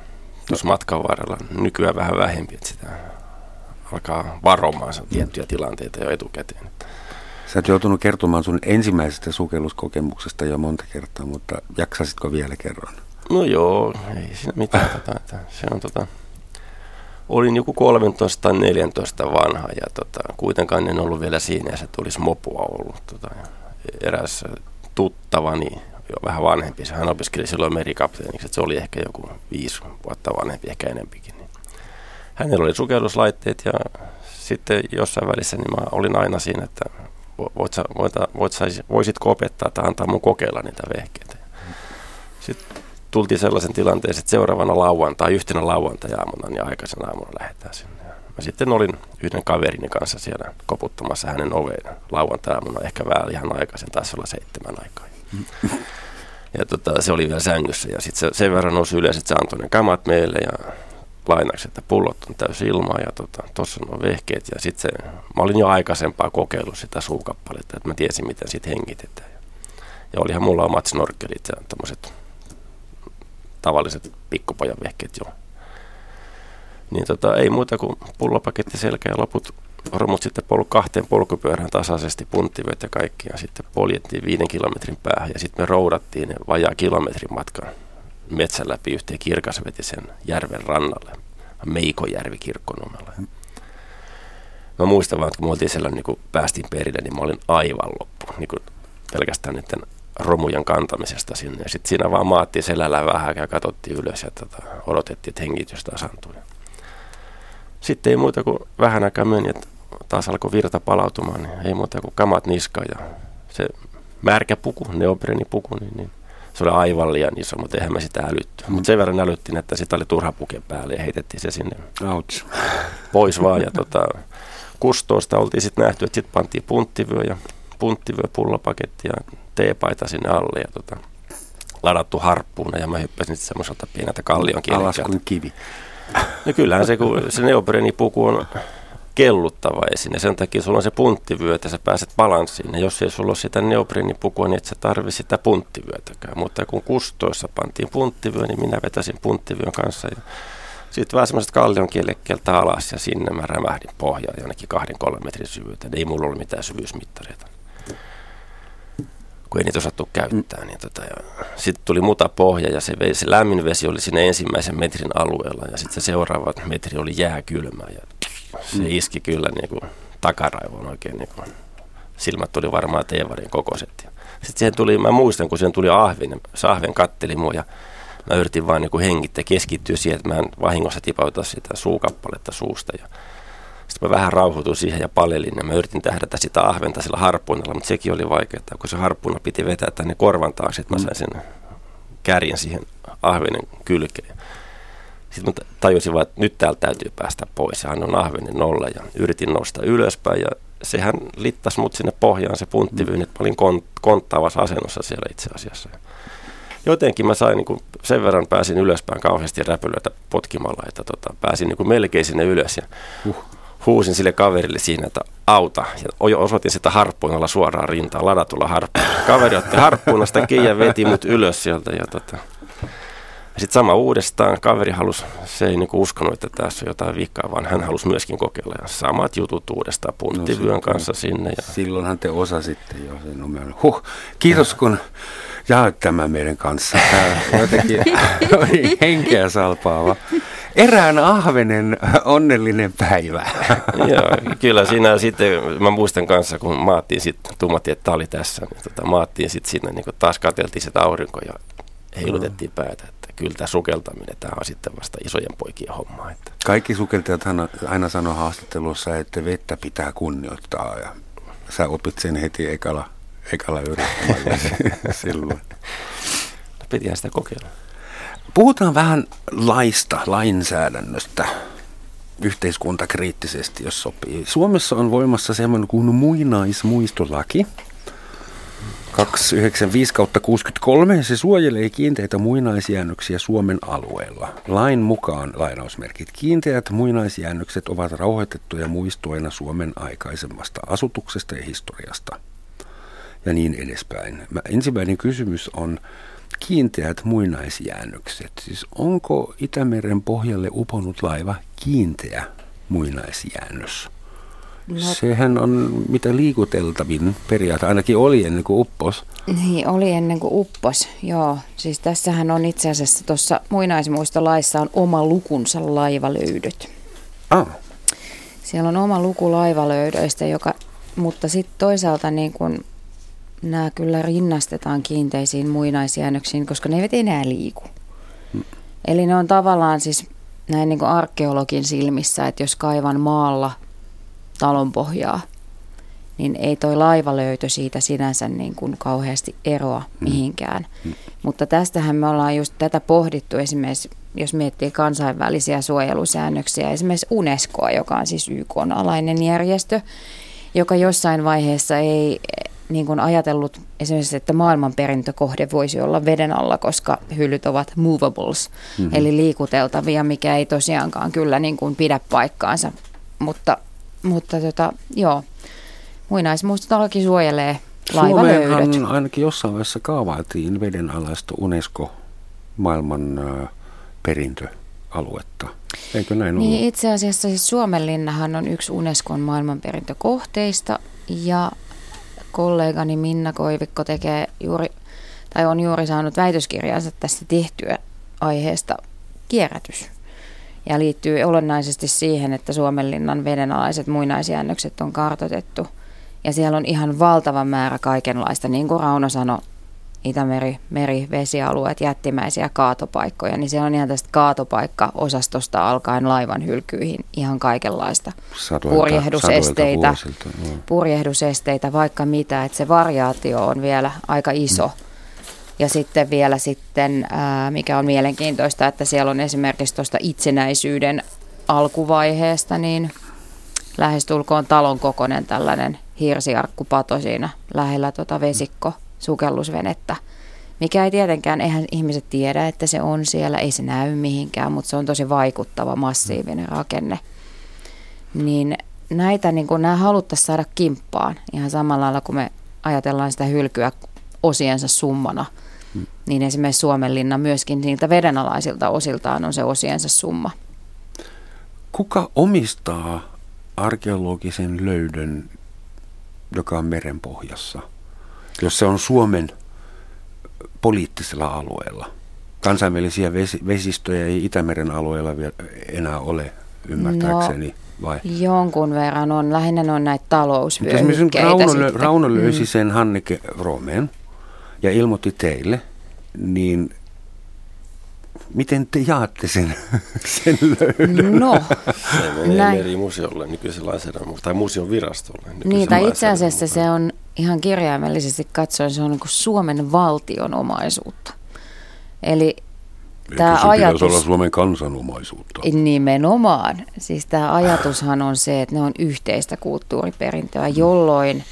tuossa matkan varrella nykyään vähän vähempi, että sitä alkaa varomaan tiettyjä tilanteita jo etukäteen. Sä oot joutunut kertomaan sun ensimmäisestä sukelluskokemuksesta jo monta kertaa, mutta jaksasitko vielä kerran? No joo, ei siinä mitään. tota, että se on tota, olin joku 13 tai 14 vanha ja tota, kuitenkaan en ollut vielä siinä, että olisi mopua ollut. Tota, eräs tuttavani, jo vähän vanhempi, hän opiskeli silloin merikapteeniksi, että se oli ehkä joku viisi vuotta vanhempi, ehkä enempikin. Niin hänellä oli sukelluslaitteet ja sitten jossain välissä niin mä olin aina siinä, että voit voit, voit voisitko opettaa tai antaa mun kokeilla niitä vehkeitä. Sitten tultiin sellaisen tilanteeseen, että seuraavana lauantai, yhtenä lauantai-aamuna, niin aikaisena aamuna lähdetään sinne. Mä sitten olin yhden kaverini kanssa siellä koputtamassa hänen oveen lauantai-aamuna, ehkä vähän ihan aikaisin, taisi olla seitsemän aikaa. Ja tota, se oli vielä sängyssä ja sitten se, sen verran nousi ylös, että se antoi ne kamat meille ja lainaksi, että pullot on täysin ilmaa ja tuossa tota, on vehkeet. Ja sitten mä olin jo aikaisempaa kokeillut sitä suukappaletta, että mä tiesin, miten siitä hengitetään. Ja, ja olihan mulla omat snorkelit ja tämmöiset tavalliset pikkupojan vehkeet jo niin tota, ei muuta kuin pullopaketti selkä ja loput romut sitten polu kahteen polkupyörään tasaisesti, punttivyöt ja kaikki. Ja sitten poljettiin viiden kilometrin päähän ja sitten me roudattiin vajaa kilometrin matkan metsän läpi yhteen kirkasvetisen järven rannalle. Meikojärvi kirkkonummella. Mä muistan vaan, että kun me oltiin siellä, niin kun päästiin perille, niin mä olin aivan loppu. Niin pelkästään niiden romujen kantamisesta sinne. Sitten siinä vaan maattiin selällä vähän ja katsottiin ylös ja tota, odotettiin, että hengitys tasantui. Sitten ei muuta kuin vähän aikaa meni, että taas alkoi virta palautumaan, niin ei muuta kuin kamat niska ja se märkä puku, neopreenipuku, niin, niin se oli aivan liian iso, mutta eihän me sitä älytty. Mm. Mutta sen verran älyttiin, että sitä oli turha puke päälle ja heitettiin se sinne Ouch. pois vaan. Ja tota, kustoosta oltiin sitten nähty, että sitten pantiin punttivyö ja punttivyö pullopaketti ja teepaita sinne alle ja tota, ladattu harppuuna ja mä hyppäsin sitten semmoiselta pieneltä kallion Alas kuin kivi. No kyllähän se, kun se neopreenipuku on kelluttava esine. Sen takia sulla on se punttivyö, että sä pääset balanssiin. Ja jos ei sulla ole sitä neopreenipukua, niin et sä tarvi sitä punttivyötäkään. Mutta kun kustoissa pantiin punttivyö, niin minä vetäisin punttivyön kanssa. Ja sitten vähän semmoiset kallion kielekkeeltä alas ja sinne mä rämähdin pohjaan jonnekin kahden kolmen metrin syvyyteen. Ei mulla ollut mitään syvyysmittareita kun ei niitä osattu käyttää. Niin tota, sitten tuli muta pohja ja se, se lämmin vesi oli siinä ensimmäisen metrin alueella ja sitten se seuraava metri oli jääkylmä ja se mm. iski kyllä niin kuin takaraivoon oikein. Niin kuin, silmät tuli varmaan teevarin kokoiset. Sitten siihen tuli, mä muistan, kun siihen tuli ahven, se ahven katteli mua ja mä yritin vaan niin hengittää, keskittyä siihen, että mä en vahingossa tipauta sitä suukappaletta suusta. Ja sitten mä vähän rauhoituin siihen ja palelin ja mä yritin tähdätä sitä ahventa sillä harppuunalla, mutta sekin oli vaikeaa, kun se harppuna piti vetää tänne korvan taakse, että mä sain sen kärjen siihen ahvenen kylkeen. Sitten mä tajusin vaan, että nyt täältä täytyy päästä pois. Hän on ahvenen nolla ja yritin nostaa ylöspäin ja sehän littas mut sinne pohjaan se punttivyyn, että mä olin kont- konttaavassa asennossa siellä itse asiassa. Jotenkin mä sain niin kuin, sen verran pääsin ylöspäin kauheasti räpylöitä potkimalla, että tota, pääsin niin kuin melkein sinne ylös ja uh. Huusin sille kaverille siinä, että auta. Ja osoitin sitä harppuunalla suoraan rintaan, ladatulla harppuunalla. Kaveri otti harppuunasta kiinni ja veti mut ylös sieltä ja tota, sitten sama uudestaan, kaveri halusi, se ei niinku uskonut, että tässä on jotain vikaa, vaan hän halusi myöskin kokeilla. Ja samat jutut uudestaan punttivyön no, kanssa sinne. Ja... Silloinhan te osasitte jo sen numeron. Huh, kiitos kun jaoit tämän meidän kanssa. Tämä jotenkin oli henkeä salpaava. Erään ahvenen onnellinen päivä. Joo, kyllä siinä sitten, mä muistan kanssa, kun maattiin sitten, tummattiin, että tämä oli tässä, niin tota, maattiin sitten sinne, niin taas katseltiin sitä aurinko ja heilutettiin päätä kyllä tämä sukeltaminen, tämä on sitten vasta isojen poikien homma. Että. Kaikki sukeltajat aina sanoo haastattelussa, että vettä pitää kunnioittaa ja sä opit sen heti ekalla, ekalla yrittämällä silloin. No, pitihän sitä kokeilla. Puhutaan vähän laista, lainsäädännöstä yhteiskuntakriittisesti, jos sopii. Suomessa on voimassa semmoinen kuin muinaismuistolaki, 295 63 se suojelee kiinteitä muinaisjäännöksiä Suomen alueella. Lain mukaan lainausmerkit kiinteät muinaisjäännökset ovat rauhoitettuja muistoina Suomen aikaisemmasta asutuksesta ja historiasta. Ja niin edespäin. Mä, ensimmäinen kysymys on kiinteät muinaisjäännökset. Siis onko Itämeren pohjalle uponut laiva kiinteä muinaisjäännös? No. Sehän on mitä liikuteltavin periaate, ainakin oli ennen kuin uppos. Niin, oli ennen kuin uppos, joo. Siis tässähän on itse asiassa tuossa muinaismuistolaissa on oma lukunsa laivalöydöt. Ah. Siellä on oma luku laivalöydöistä, joka, mutta sitten toisaalta niin kun, nämä kyllä rinnastetaan kiinteisiin muinaisjäännöksiin, koska ne eivät enää liiku. Hmm. Eli ne on tavallaan siis näin niin kuin arkeologin silmissä, että jos kaivan maalla – talon pohjaa, niin ei toi laivalöytö siitä sinänsä niin kuin kauheasti eroa mm. mihinkään. Mm. Mutta tästähän me ollaan just tätä pohdittu esimerkiksi, jos miettii kansainvälisiä suojelusäännöksiä, esimerkiksi Unescoa, joka on siis YK-alainen järjestö, joka jossain vaiheessa ei niin kuin ajatellut esimerkiksi, että maailmanperintökohde voisi olla veden alla, koska hyllyt ovat movables, mm-hmm. eli liikuteltavia, mikä ei tosiaankaan kyllä niin kuin pidä paikkaansa. Mutta mutta tota, joo, muinaismuistolaki suojelee laivalöydöt. ainakin jossain vaiheessa kaavailtiin vedenalaista UNESCO maailman perintöaluetta. Eikö näin niin, ollut? Itse asiassa siis Suomenlinnahan on yksi Unescon maailmanperintökohteista ja kollegani Minna Koivikko tekee juuri, tai on juuri saanut väitöskirjansa tästä tehtyä aiheesta kierrätys ja liittyy olennaisesti siihen, että Suomenlinnan vedenalaiset muinaisjäännökset on kartotettu. Ja siellä on ihan valtava määrä kaikenlaista, niin kuin Rauno sanoi, Itämeri, meri, vesialueet, jättimäisiä kaatopaikkoja, niin siellä on ihan tästä kaatopaikka-osastosta alkaen laivan hylkyihin ihan kaikenlaista. Sadoilta, purjehdusesteitä, purjehdusesteitä, vaikka mitä, että se variaatio on vielä aika iso. Mm. Ja sitten vielä sitten, mikä on mielenkiintoista, että siellä on esimerkiksi tuosta itsenäisyyden alkuvaiheesta, niin lähestulkoon talon kokoinen tällainen hirsiarkkupato siinä lähellä tuota vesikko sukellusvenettä. Mikä ei tietenkään, eihän ihmiset tiedä, että se on siellä, ei se näy mihinkään, mutta se on tosi vaikuttava, massiivinen rakenne. Niin näitä niin kun nämä haluttaisiin saada kimppaan ihan samalla lailla, kun me ajatellaan sitä hylkyä osiensa summana – niin esimerkiksi Suomenlinna myöskin niiltä vedenalaisilta osiltaan on se osiensa summa. Kuka omistaa arkeologisen löydön, joka on merenpohjassa, jos se on Suomen poliittisella alueella? Kansainvälisiä vesistöjä ei Itämeren alueella vielä enää ole, ymmärtääkseni. No, vai? Jonkun verran on. Lähinnä on näitä talousvyöhykkeitä. Rauno, Rauno löysi mm. sen Hanneke Roomeen ja ilmoitti teille, niin miten te jaatte sen, sen löydön? No, se menee näin. merimuseolle nykyisen lainsäädännön, tai museon virastolle. Niin, tai itse asiassa se on ihan kirjaimellisesti katsoen, se on niin Suomen valtion omaisuutta. Eli tämä Eikö se ajatus... olla Suomen kansanomaisuutta? Nimenomaan. Siis tämä ajatushan on se, että ne on yhteistä kulttuuriperintöä, jolloin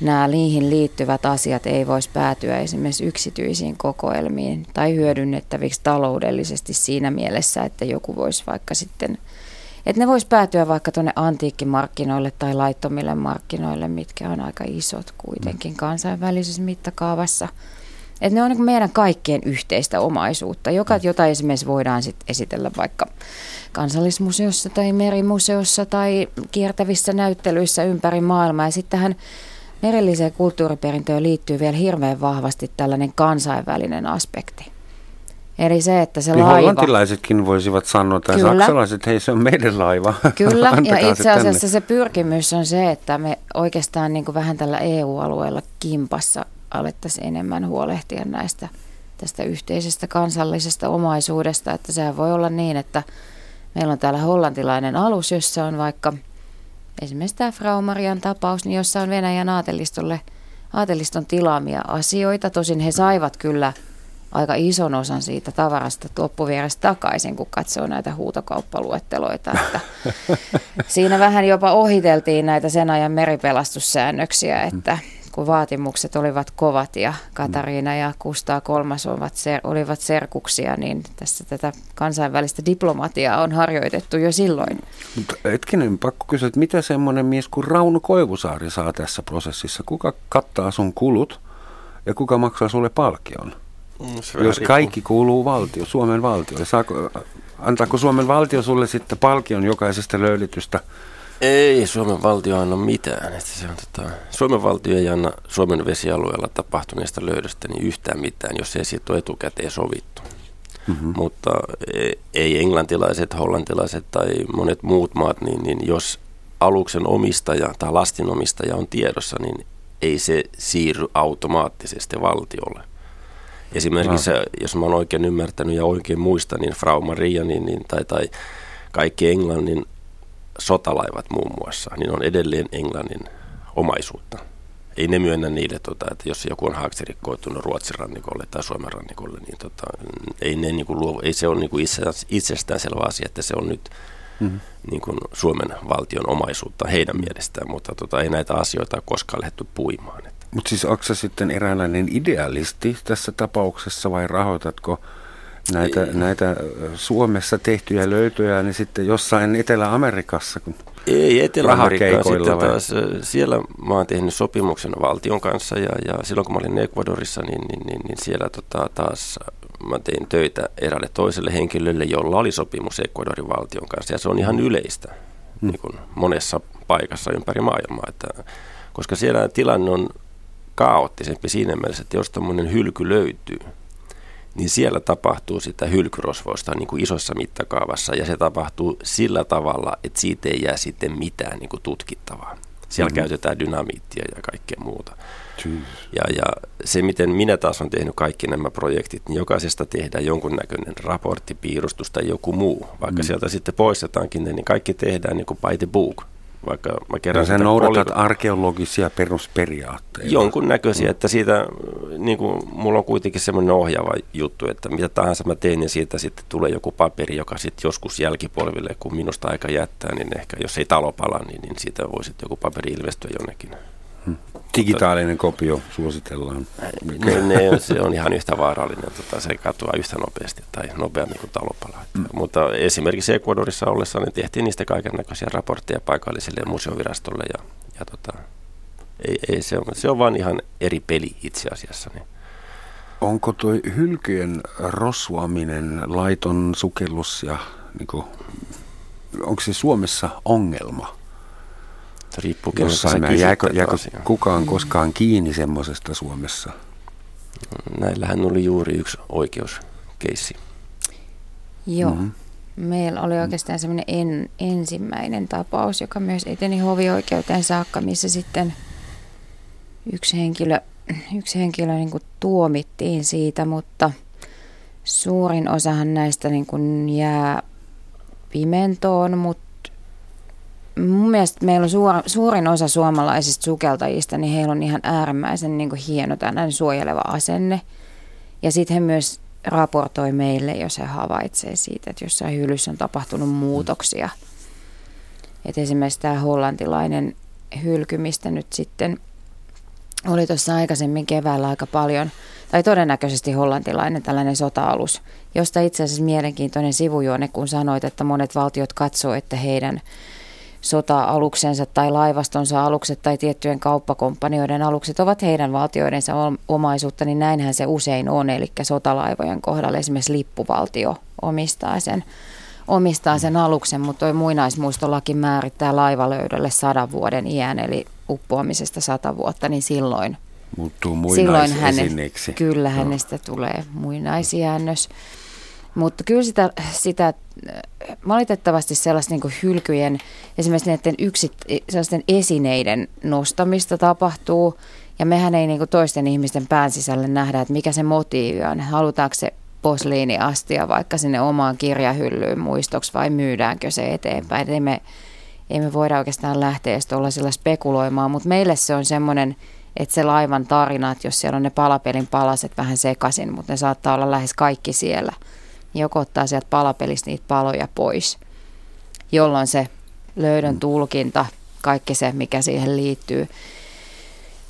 nämä niihin liittyvät asiat ei voisi päätyä esimerkiksi yksityisiin kokoelmiin tai hyödynnettäviksi taloudellisesti siinä mielessä, että joku voisi vaikka sitten, että ne voisi päätyä vaikka tuonne antiikkimarkkinoille tai laittomille markkinoille, mitkä on aika isot kuitenkin kansainvälisessä mittakaavassa. Että ne on niin meidän kaikkien yhteistä omaisuutta, joka, jota esimerkiksi voidaan sit esitellä vaikka kansallismuseossa tai merimuseossa tai kiertävissä näyttelyissä ympäri maailmaa. Ja sitten tähän merelliseen kulttuuriperintöön liittyy vielä hirveän vahvasti tällainen kansainvälinen aspekti. Eli se, että se niin laiva... hollantilaisetkin voisivat sanoa, tai Kyllä. saksalaiset, hei se on meidän laiva. Kyllä, ja se itse asiassa tänne. se pyrkimys on se, että me oikeastaan niin kuin vähän tällä EU-alueella kimpassa alettaisiin enemmän huolehtia näistä tästä yhteisestä kansallisesta omaisuudesta, että sehän voi olla niin, että meillä on täällä hollantilainen alus, jossa on vaikka esimerkiksi tämä Frau Marian tapaus, niin jossa on Venäjän aatelistolle, aateliston tilaamia asioita. Tosin he saivat kyllä aika ison osan siitä tavarasta loppuvierestä takaisin, kun katsoo näitä huutokauppaluetteloita. Että siinä vähän jopa ohiteltiin näitä sen ajan meripelastussäännöksiä, että kun vaatimukset olivat kovat ja Katariina ja Kustaa kolmas ovat ser, olivat serkuksia, niin tässä tätä kansainvälistä diplomatiaa on harjoitettu jo silloin. Mutta hetkinen, pakko kysyä, että mitä semmoinen mies kuin Rauno Koivusaari saa tässä prosessissa? Kuka kattaa sun kulut ja kuka maksaa sulle palkion? Mm, Jos kaikki kuuluu valtio, Suomen valtiolle, saako, antaako Suomen valtio sulle sitten palkion jokaisesta löylitystä? Ei Suomen valtio anna mitään. Että se on, tota, Suomen valtio ei anna Suomen vesialueella tapahtuneesta löydöstä niin yhtään mitään, jos ei siitä ole etukäteen sovittu. Mm-hmm. Mutta e- ei englantilaiset, hollantilaiset tai monet muut maat, niin, niin jos aluksen omistaja tai lastin omistaja on tiedossa, niin ei se siirry automaattisesti valtiolle. Esimerkiksi, jos mä oon oikein ymmärtänyt ja oikein muistan, niin Frau Maria niin, niin, tai, tai kaikki Englannin sotalaivat muun muassa, niin on edelleen Englannin omaisuutta. Ei ne myönnä niille, tota, että jos joku on haaksirikkoitunut Ruotsin rannikolle tai Suomen rannikolle, niin tota, ei, ne, niin kuin, luovu, ei se ole niin kuin itse, itsestäänselvä asia, että se on nyt mm-hmm. niin kuin Suomen valtion omaisuutta heidän mielestään, mutta tota, ei näitä asioita ole koskaan lähdetty puimaan. Mutta siis onko sä sitten eräänlainen idealisti tässä tapauksessa vai rahoitatko näitä, näitä Suomessa tehtyjä löytöjä niin sitten jossain Etelä-Amerikassa? Kun Ei Rahakeikoilla sitten vai? taas. Siellä mä oon tehnyt sopimuksen valtion kanssa ja, ja silloin kun mä olin Ecuadorissa, niin, niin, niin, niin siellä tota, taas mä tein töitä eräälle toiselle henkilölle, jolla oli sopimus Ecuadorin valtion kanssa ja se on ihan yleistä Hmm. niin kuin monessa paikassa ympäri maailmaa, että, koska siellä tilanne on kaoottisempi siinä mielessä, että jos tämmöinen hylky löytyy, niin siellä tapahtuu sitä hylkyrosvoista niin kuin isossa mittakaavassa ja se tapahtuu sillä tavalla, että siitä ei jää sitten mitään niin kuin tutkittavaa. Siellä mm-hmm. käytetään dynamiittia ja kaikkea muuta. Ja, ja se, miten minä taas olen tehnyt kaikki nämä projektit, niin jokaisesta tehdään jonkunnäköinen raportti, piirustus tai joku muu. Vaikka mm. sieltä sitten poistetaankin ne, niin kaikki tehdään niin kuin by the book. Vaikka mä kerran ja sä noudatat arkeologisia perusperiaatteita. Jonkun näköisiä, että siitä, niin kuin, mulla on kuitenkin semmoinen ohjaava juttu, että mitä tahansa mä teen, niin siitä sitten tulee joku paperi, joka sitten joskus jälkipolville, kun minusta aika jättää, niin ehkä jos ei talo pala, niin, niin siitä voi sitten joku paperi ilmestyä jonnekin. Digitaalinen kopio suositellaan. Ne, ne, se on ihan yhtä vaarallinen, tota, se katoaa yhtä nopeasti tai nopeammin kuin talopala. Mm. Mutta esimerkiksi Ecuadorissa ollessa niin tehtiin niistä kaiken näköisiä raportteja paikalliselle museovirastolle ja, ja tota, ei, ei, se, on, se on vaan ihan eri peli itse asiassa. Niin. Onko tuo hylkyjen rossuaminen, laiton sukellus ja niin kuin, onko se Suomessa ongelma? Se riippuu Jossain määrin. Jääkö, jääkö kukaan koskaan kiinni semmoisesta Suomessa? Näillähän oli juuri yksi oikeuskeissi. Joo. Mm-hmm. Meillä oli oikeastaan semmoinen en, ensimmäinen tapaus, joka myös eteni hovioikeuteen saakka, missä sitten yksi henkilö, yksi henkilö niin kuin tuomittiin siitä, mutta suurin osahan näistä niin kuin jää pimentoon, mutta mun mielestä meillä on suor, suurin osa suomalaisista sukeltajista, niin heillä on ihan äärimmäisen niin kuin hieno tällainen suojeleva asenne. Ja sitten he myös raportoi meille, jos he havaitsee siitä, että jossain hyllyssä on tapahtunut muutoksia. Et esimerkiksi tämä hollantilainen hylky, mistä nyt sitten oli tuossa aikaisemmin keväällä aika paljon, tai todennäköisesti hollantilainen tällainen sota-alus, josta itse asiassa mielenkiintoinen sivujuone, kun sanoit, että monet valtiot katsoo, että heidän sota-aluksensa tai laivastonsa alukset tai tiettyjen kauppakomppanioiden alukset ovat heidän valtioidensa omaisuutta, niin näinhän se usein on. Eli sotalaivojen kohdalla esimerkiksi lippuvaltio omistaa sen, omistaa sen aluksen, mutta tuo muinaismuistolaki määrittää laivalöydölle sadan vuoden iän, eli uppoamisesta sata vuotta, niin silloin, Muuttuu silloin muinaisesineeksi. kyllä hänestä tulee muinaisjäännös. Mutta kyllä sitä, sitä valitettavasti sellaista niin hylkyjen, esimerkiksi näiden yksit, sellaisten esineiden nostamista tapahtuu. Ja mehän ei niin toisten ihmisten pään sisälle nähdä, että mikä se motiivi on. Halutaanko se posliiniastia vaikka sinne omaan kirjahyllyyn muistoksi vai myydäänkö se eteenpäin. Ei me, ei me voida oikeastaan lähteä sillä spekuloimaan, mutta meille se on semmoinen, että se laivan tarina, että jos siellä on ne palapelin palaset vähän sekaisin, mutta ne saattaa olla lähes kaikki siellä – niin joko ottaa sieltä palapelistä niitä paloja pois, jolloin se löydön tulkinta, kaikki se, mikä siihen liittyy,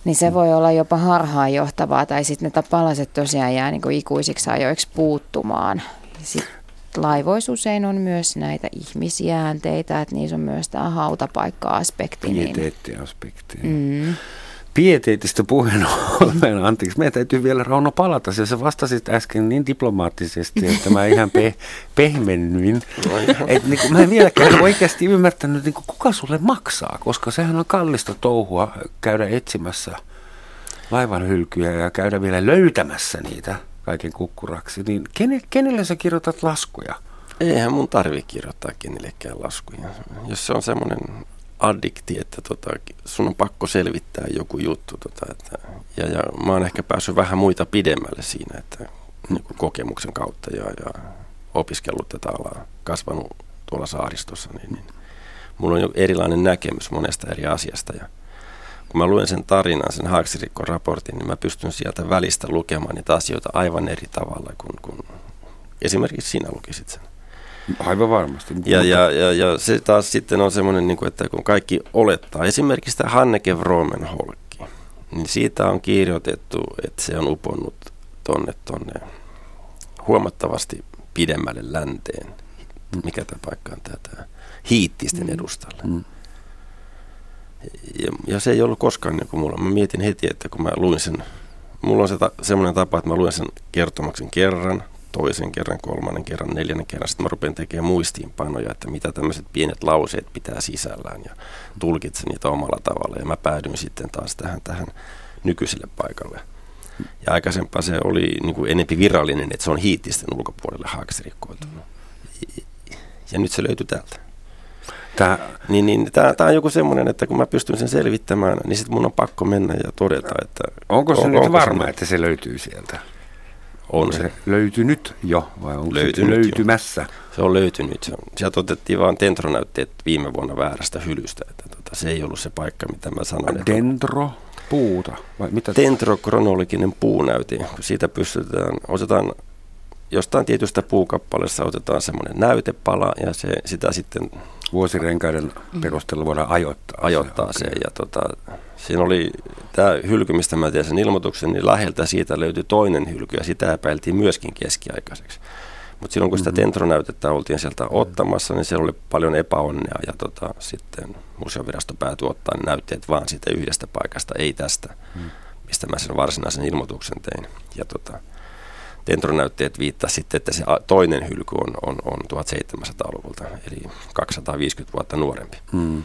niin se voi olla jopa harhaanjohtavaa, tai sitten ne palaset tosiaan jää niin kuin ikuisiksi ajoiksi puuttumaan. Sitten laivoissa usein on myös näitä ihmisjäänteitä, että niissä on myös tämä hautapaikka-aspekti. Niin- Pieteettiaspekti. Mm pieteetistä puheen ollen, anteeksi, meidän täytyy vielä Rauno palata, ja sä vastasit äsken niin diplomaattisesti, että mä ihan pe- pehmennyin. Et, niin mä en vieläkään oikeasti ymmärtänyt, niin kuin, kuka sulle maksaa, koska sehän on kallista touhua käydä etsimässä laivan hylkyjä ja käydä vielä löytämässä niitä kaiken kukkuraksi. Niin kene, kenelle sä kirjoitat laskuja? Eihän mun tarvi kirjoittaa kenellekään laskuja. Jos se on semmoinen addikti, että tota, sun on pakko selvittää joku juttu. Tota, että, ja, ja mä oon ehkä päässyt vähän muita pidemmälle siinä, että niin kokemuksen kautta ja, ja opiskellut tätä alaa, kasvanut tuolla saaristossa, niin, niin mulla on jo erilainen näkemys monesta eri asiasta. Ja kun mä luen sen tarinan, sen Haaksirikkon-raportin, niin mä pystyn sieltä välistä lukemaan niitä asioita aivan eri tavalla kuin, kuin esimerkiksi sinä lukisit sen. Aivan varmasti. Ja, ja, ja, ja se taas sitten on semmoinen, niin kuin, että kun kaikki olettaa, esimerkiksi tämä Hanneke Vromenholkki, niin siitä on kirjoitettu, että se on uponnut tonne, tonne huomattavasti pidemmälle länteen. Mikä tämä paikka on tämä, hiittisten mm. edustalle. Mm. Ja, ja se ei ollut koskaan niin kuin mulla. Mä mietin heti, että kun mä luin sen, mulla on se ta, semmoinen tapa, että mä luen sen kertomuksen kerran, toisen kerran, kolmannen kerran, neljännen kerran. Sitten mä rupean tekemään muistiinpanoja, että mitä tämmöiset pienet lauseet pitää sisällään ja tulkitsen niitä omalla tavalla. Ja mä päädyin sitten taas tähän, tähän nykyiselle paikalle. Ja aikaisempaa se oli niin kuin enempi virallinen, että se on hiittisten ulkopuolelle haaksirikkoitunut. Ja nyt se löytyy täältä. Tää. Niin, niin, tämä, tämä on joku semmoinen, että kun mä pystyn sen selvittämään, niin sitten mun on pakko mennä ja todeta, että... Onko se on, nyt varma, se, että se löytyy sieltä? On se. löytynyt jo vai onko löytynyt se löytymässä? Jo. Se on löytynyt. Se. Sieltä otettiin vain dendronäytteet viime vuonna väärästä hylystä. Että tota, se ei ollut se paikka, mitä mä sanoin. Dendro? Puuta? Vai mitä? Dendrokronologinen puunäyte. Siitä pystytään, otetaan jostain tietystä puukappaleesta otetaan semmoinen näytepala ja se, sitä sitten... Vuosirenkaiden perusteella voidaan ajoittaa. Ajoittaa se, se okay. ja tota, Siinä oli tämä hylky, mistä mä tein sen ilmoituksen, niin läheltä siitä löytyi toinen hylky ja sitä epäiltiin myöskin keskiaikaiseksi. Mutta silloin kun sitä mm-hmm. tentronäytettä oltiin sieltä ottamassa, niin siellä oli paljon epäonnea ja tota, sitten museovirasto päätyi ottaa näytteet vaan siitä yhdestä paikasta, ei tästä, mm. mistä mä sen varsinaisen ilmoituksen tein. Ja tota, tentronäytteet viittasivat sitten, että se toinen hylky on, on, on 1700-luvulta, eli 250 vuotta nuorempi. Mm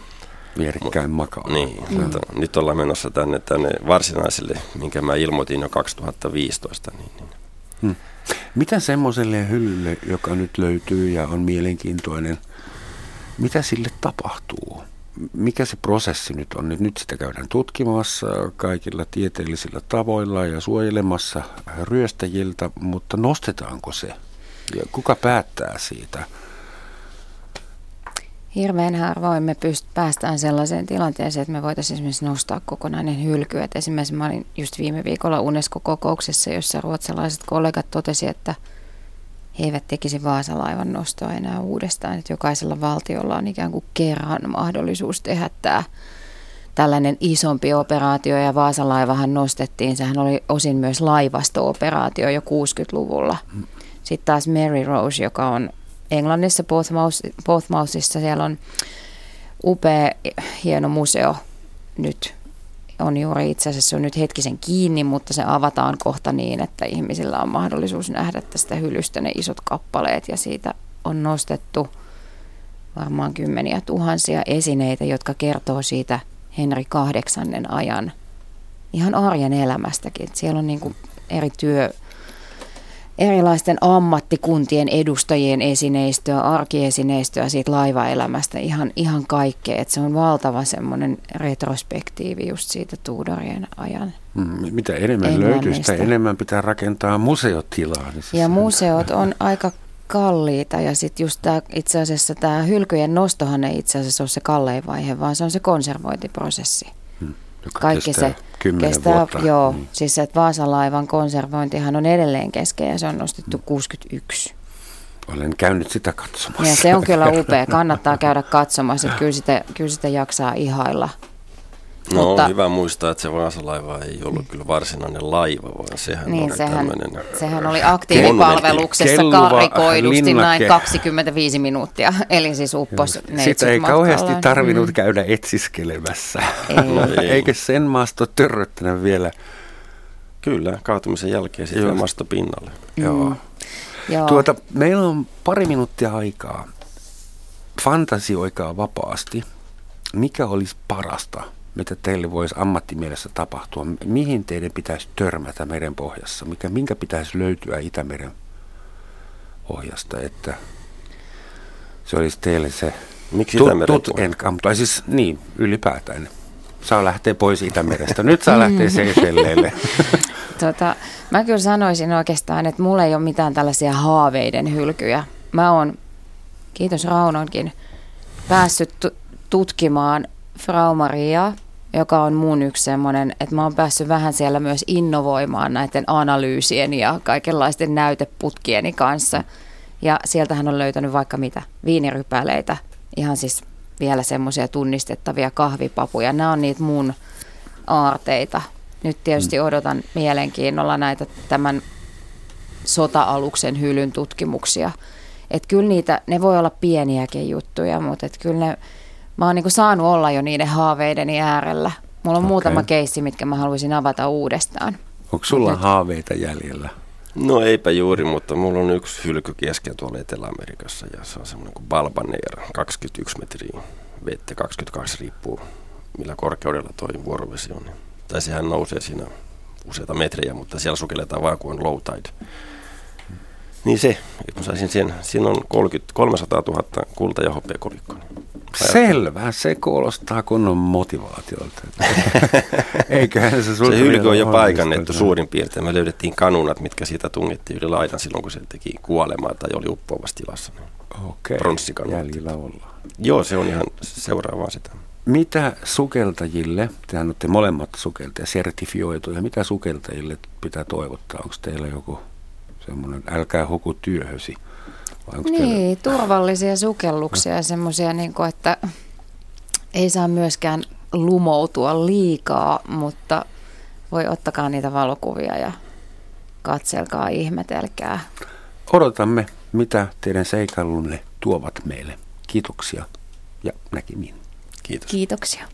vierekkäin makaa. Niin, mm. mutta nyt ollaan menossa tänne, tänne varsinaiselle, minkä mä ilmoitin jo 2015. Niin, niin. Hmm. Mitä semmoiselle hyllylle, joka nyt löytyy ja on mielenkiintoinen, mitä sille tapahtuu? Mikä se prosessi nyt on? Nyt sitä käydään tutkimassa kaikilla tieteellisillä tavoilla ja suojelemassa ryöstäjiltä, mutta nostetaanko se? Ja kuka päättää siitä? Hirveän harvoin me pyst- päästään sellaiseen tilanteeseen, että me voitaisiin esimerkiksi nostaa kokonainen hylky. Et esimerkiksi mä olin just viime viikolla UNESCO-kokouksessa, jossa ruotsalaiset kollegat totesi, että he eivät tekisi Vaasalaivan nostoa enää uudestaan. Että jokaisella valtiolla on ikään kuin kerran mahdollisuus tehdä tämä tällainen isompi operaatio ja Vaasalaivahan nostettiin. Sehän oli osin myös laivasto-operaatio jo 60-luvulla. Sitten taas Mary Rose, joka on Englannissa Portsmouthissa, siellä on upea, hieno museo nyt on juuri itse asiassa on nyt hetkisen kiinni, mutta se avataan kohta niin, että ihmisillä on mahdollisuus nähdä tästä hylystä ne isot kappaleet ja siitä on nostettu varmaan kymmeniä tuhansia esineitä, jotka kertoo siitä Henri kahdeksannen ajan ihan arjen elämästäkin. Siellä on niin kuin eri työ, erilaisten ammattikuntien edustajien esineistöä, arkiesineistöä siitä laivaelämästä, ihan, ihan kaikkea. Että se on valtava semmoinen retrospektiivi just siitä Tudorien ajan. Mm, mitä enemmän löytyy, sitä enemmän pitää rakentaa museotilaa. Niin ja museot on aika kalliita ja sitten just tää, itse asiassa tämä hylkyjen nostohan ei itse asiassa ole se kallein vaihe, vaan se on se konservointiprosessi. Joka Kaikki kestää se kestää, vuotta. joo, hmm. siis että Vaasan laivan konservointihan on edelleen kesken ja se on nostettu hmm. 61. Olen käynyt sitä katsomassa. Ja se on kyllä upea, kannattaa käydä katsomassa, että kyllä sitä, kyllä sitä jaksaa ihailla. No Mutta, on hyvä muistaa, että se Vaasalaiva ei ollut kyllä varsinainen laiva, vaan sehän niin, oli sehän, sehän oli aktiivipalveluksessa karikoidusti näin 25 minuuttia, eli siis uppos Sitä ei kauheasti tarvinnut mm. käydä etsiskelemässä. Ei. No, ei. Eikö sen maasto törröttänyt vielä? Kyllä, kaatumisen jälkeen sitten maasto pinnalle. Mm. Joo. Joo. Tuota, meillä on pari minuuttia aikaa. Fantasioikaa vapaasti. Mikä olisi parasta mitä teille voisi ammattimielessä tapahtua? Mihin teidän pitäisi törmätä meren pohjassa? Mikä, minkä pitäisi löytyä Itämeren pohjasta, että se olisi teille se Miksi tut, tut tai siis niin, ylipäätään. Saa lähteä pois Itämerestä. Nyt saa lähteä Seychelleille. tota, mä kyllä sanoisin oikeastaan, että mulla ei ole mitään tällaisia haaveiden hylkyjä. Mä oon, kiitos Raunonkin, päässyt tutkimaan Frau Maria, joka on mun yksi semmoinen, että mä oon päässyt vähän siellä myös innovoimaan näiden analyysien ja kaikenlaisten näyteputkieni kanssa. Ja sieltähän on löytänyt vaikka mitä, viinirypäleitä, ihan siis vielä semmoisia tunnistettavia kahvipapuja. Nämä on niitä mun aarteita. Nyt tietysti mm. odotan mielenkiinnolla näitä tämän sota-aluksen hylyn tutkimuksia. Että kyllä niitä, ne voi olla pieniäkin juttuja, mutta et kyllä ne, mä oon niinku saanut olla jo niiden haaveideni äärellä. Mulla on okay. muutama keissi, mitkä mä haluaisin avata uudestaan. Onko sulla Nyt... haaveita jäljellä? No eipä juuri, mutta mulla on yksi hylky kesken tuolla Etelä-Amerikassa ja se on semmoinen kuin Balbaneer, 21 metriä vettä, 22 riippuu millä korkeudella toi vuorovesi on. Tai sehän nousee siinä useita metrejä, mutta siellä sukelletaan vaan kuin on low tide. Niin se, että mä saisin sen, siinä on 30, 300 000 kulta- ja hopeakolikkoa. Selvä, se kuulostaa kunnon motivaatiolta. Eiköhän se Se hylky on jo paikannettu suurin piirtein. Me löydettiin kanunat, mitkä siitä tungettiin yli laitan silloin, kun se teki kuolemaa tai oli uppoavassa tilassa. Okei, okay. jäljellä ollaan. Joo, se on ihan seuraavaa sitä. Mitä sukeltajille, tehän olette molemmat sukeltajia sertifioituja, mitä sukeltajille pitää toivottaa? Onko teillä joku semmoinen, älkää huku työhösi? Niin, teillä... turvallisia sukelluksia ja semmoisia, niin että ei saa myöskään lumoutua liikaa, mutta voi ottakaa niitä valokuvia ja katselkaa, ihmetelkää. Odotamme, mitä teidän seikallunne tuovat meille. Kiitoksia ja näkemiin. Kiitos. Kiitoksia.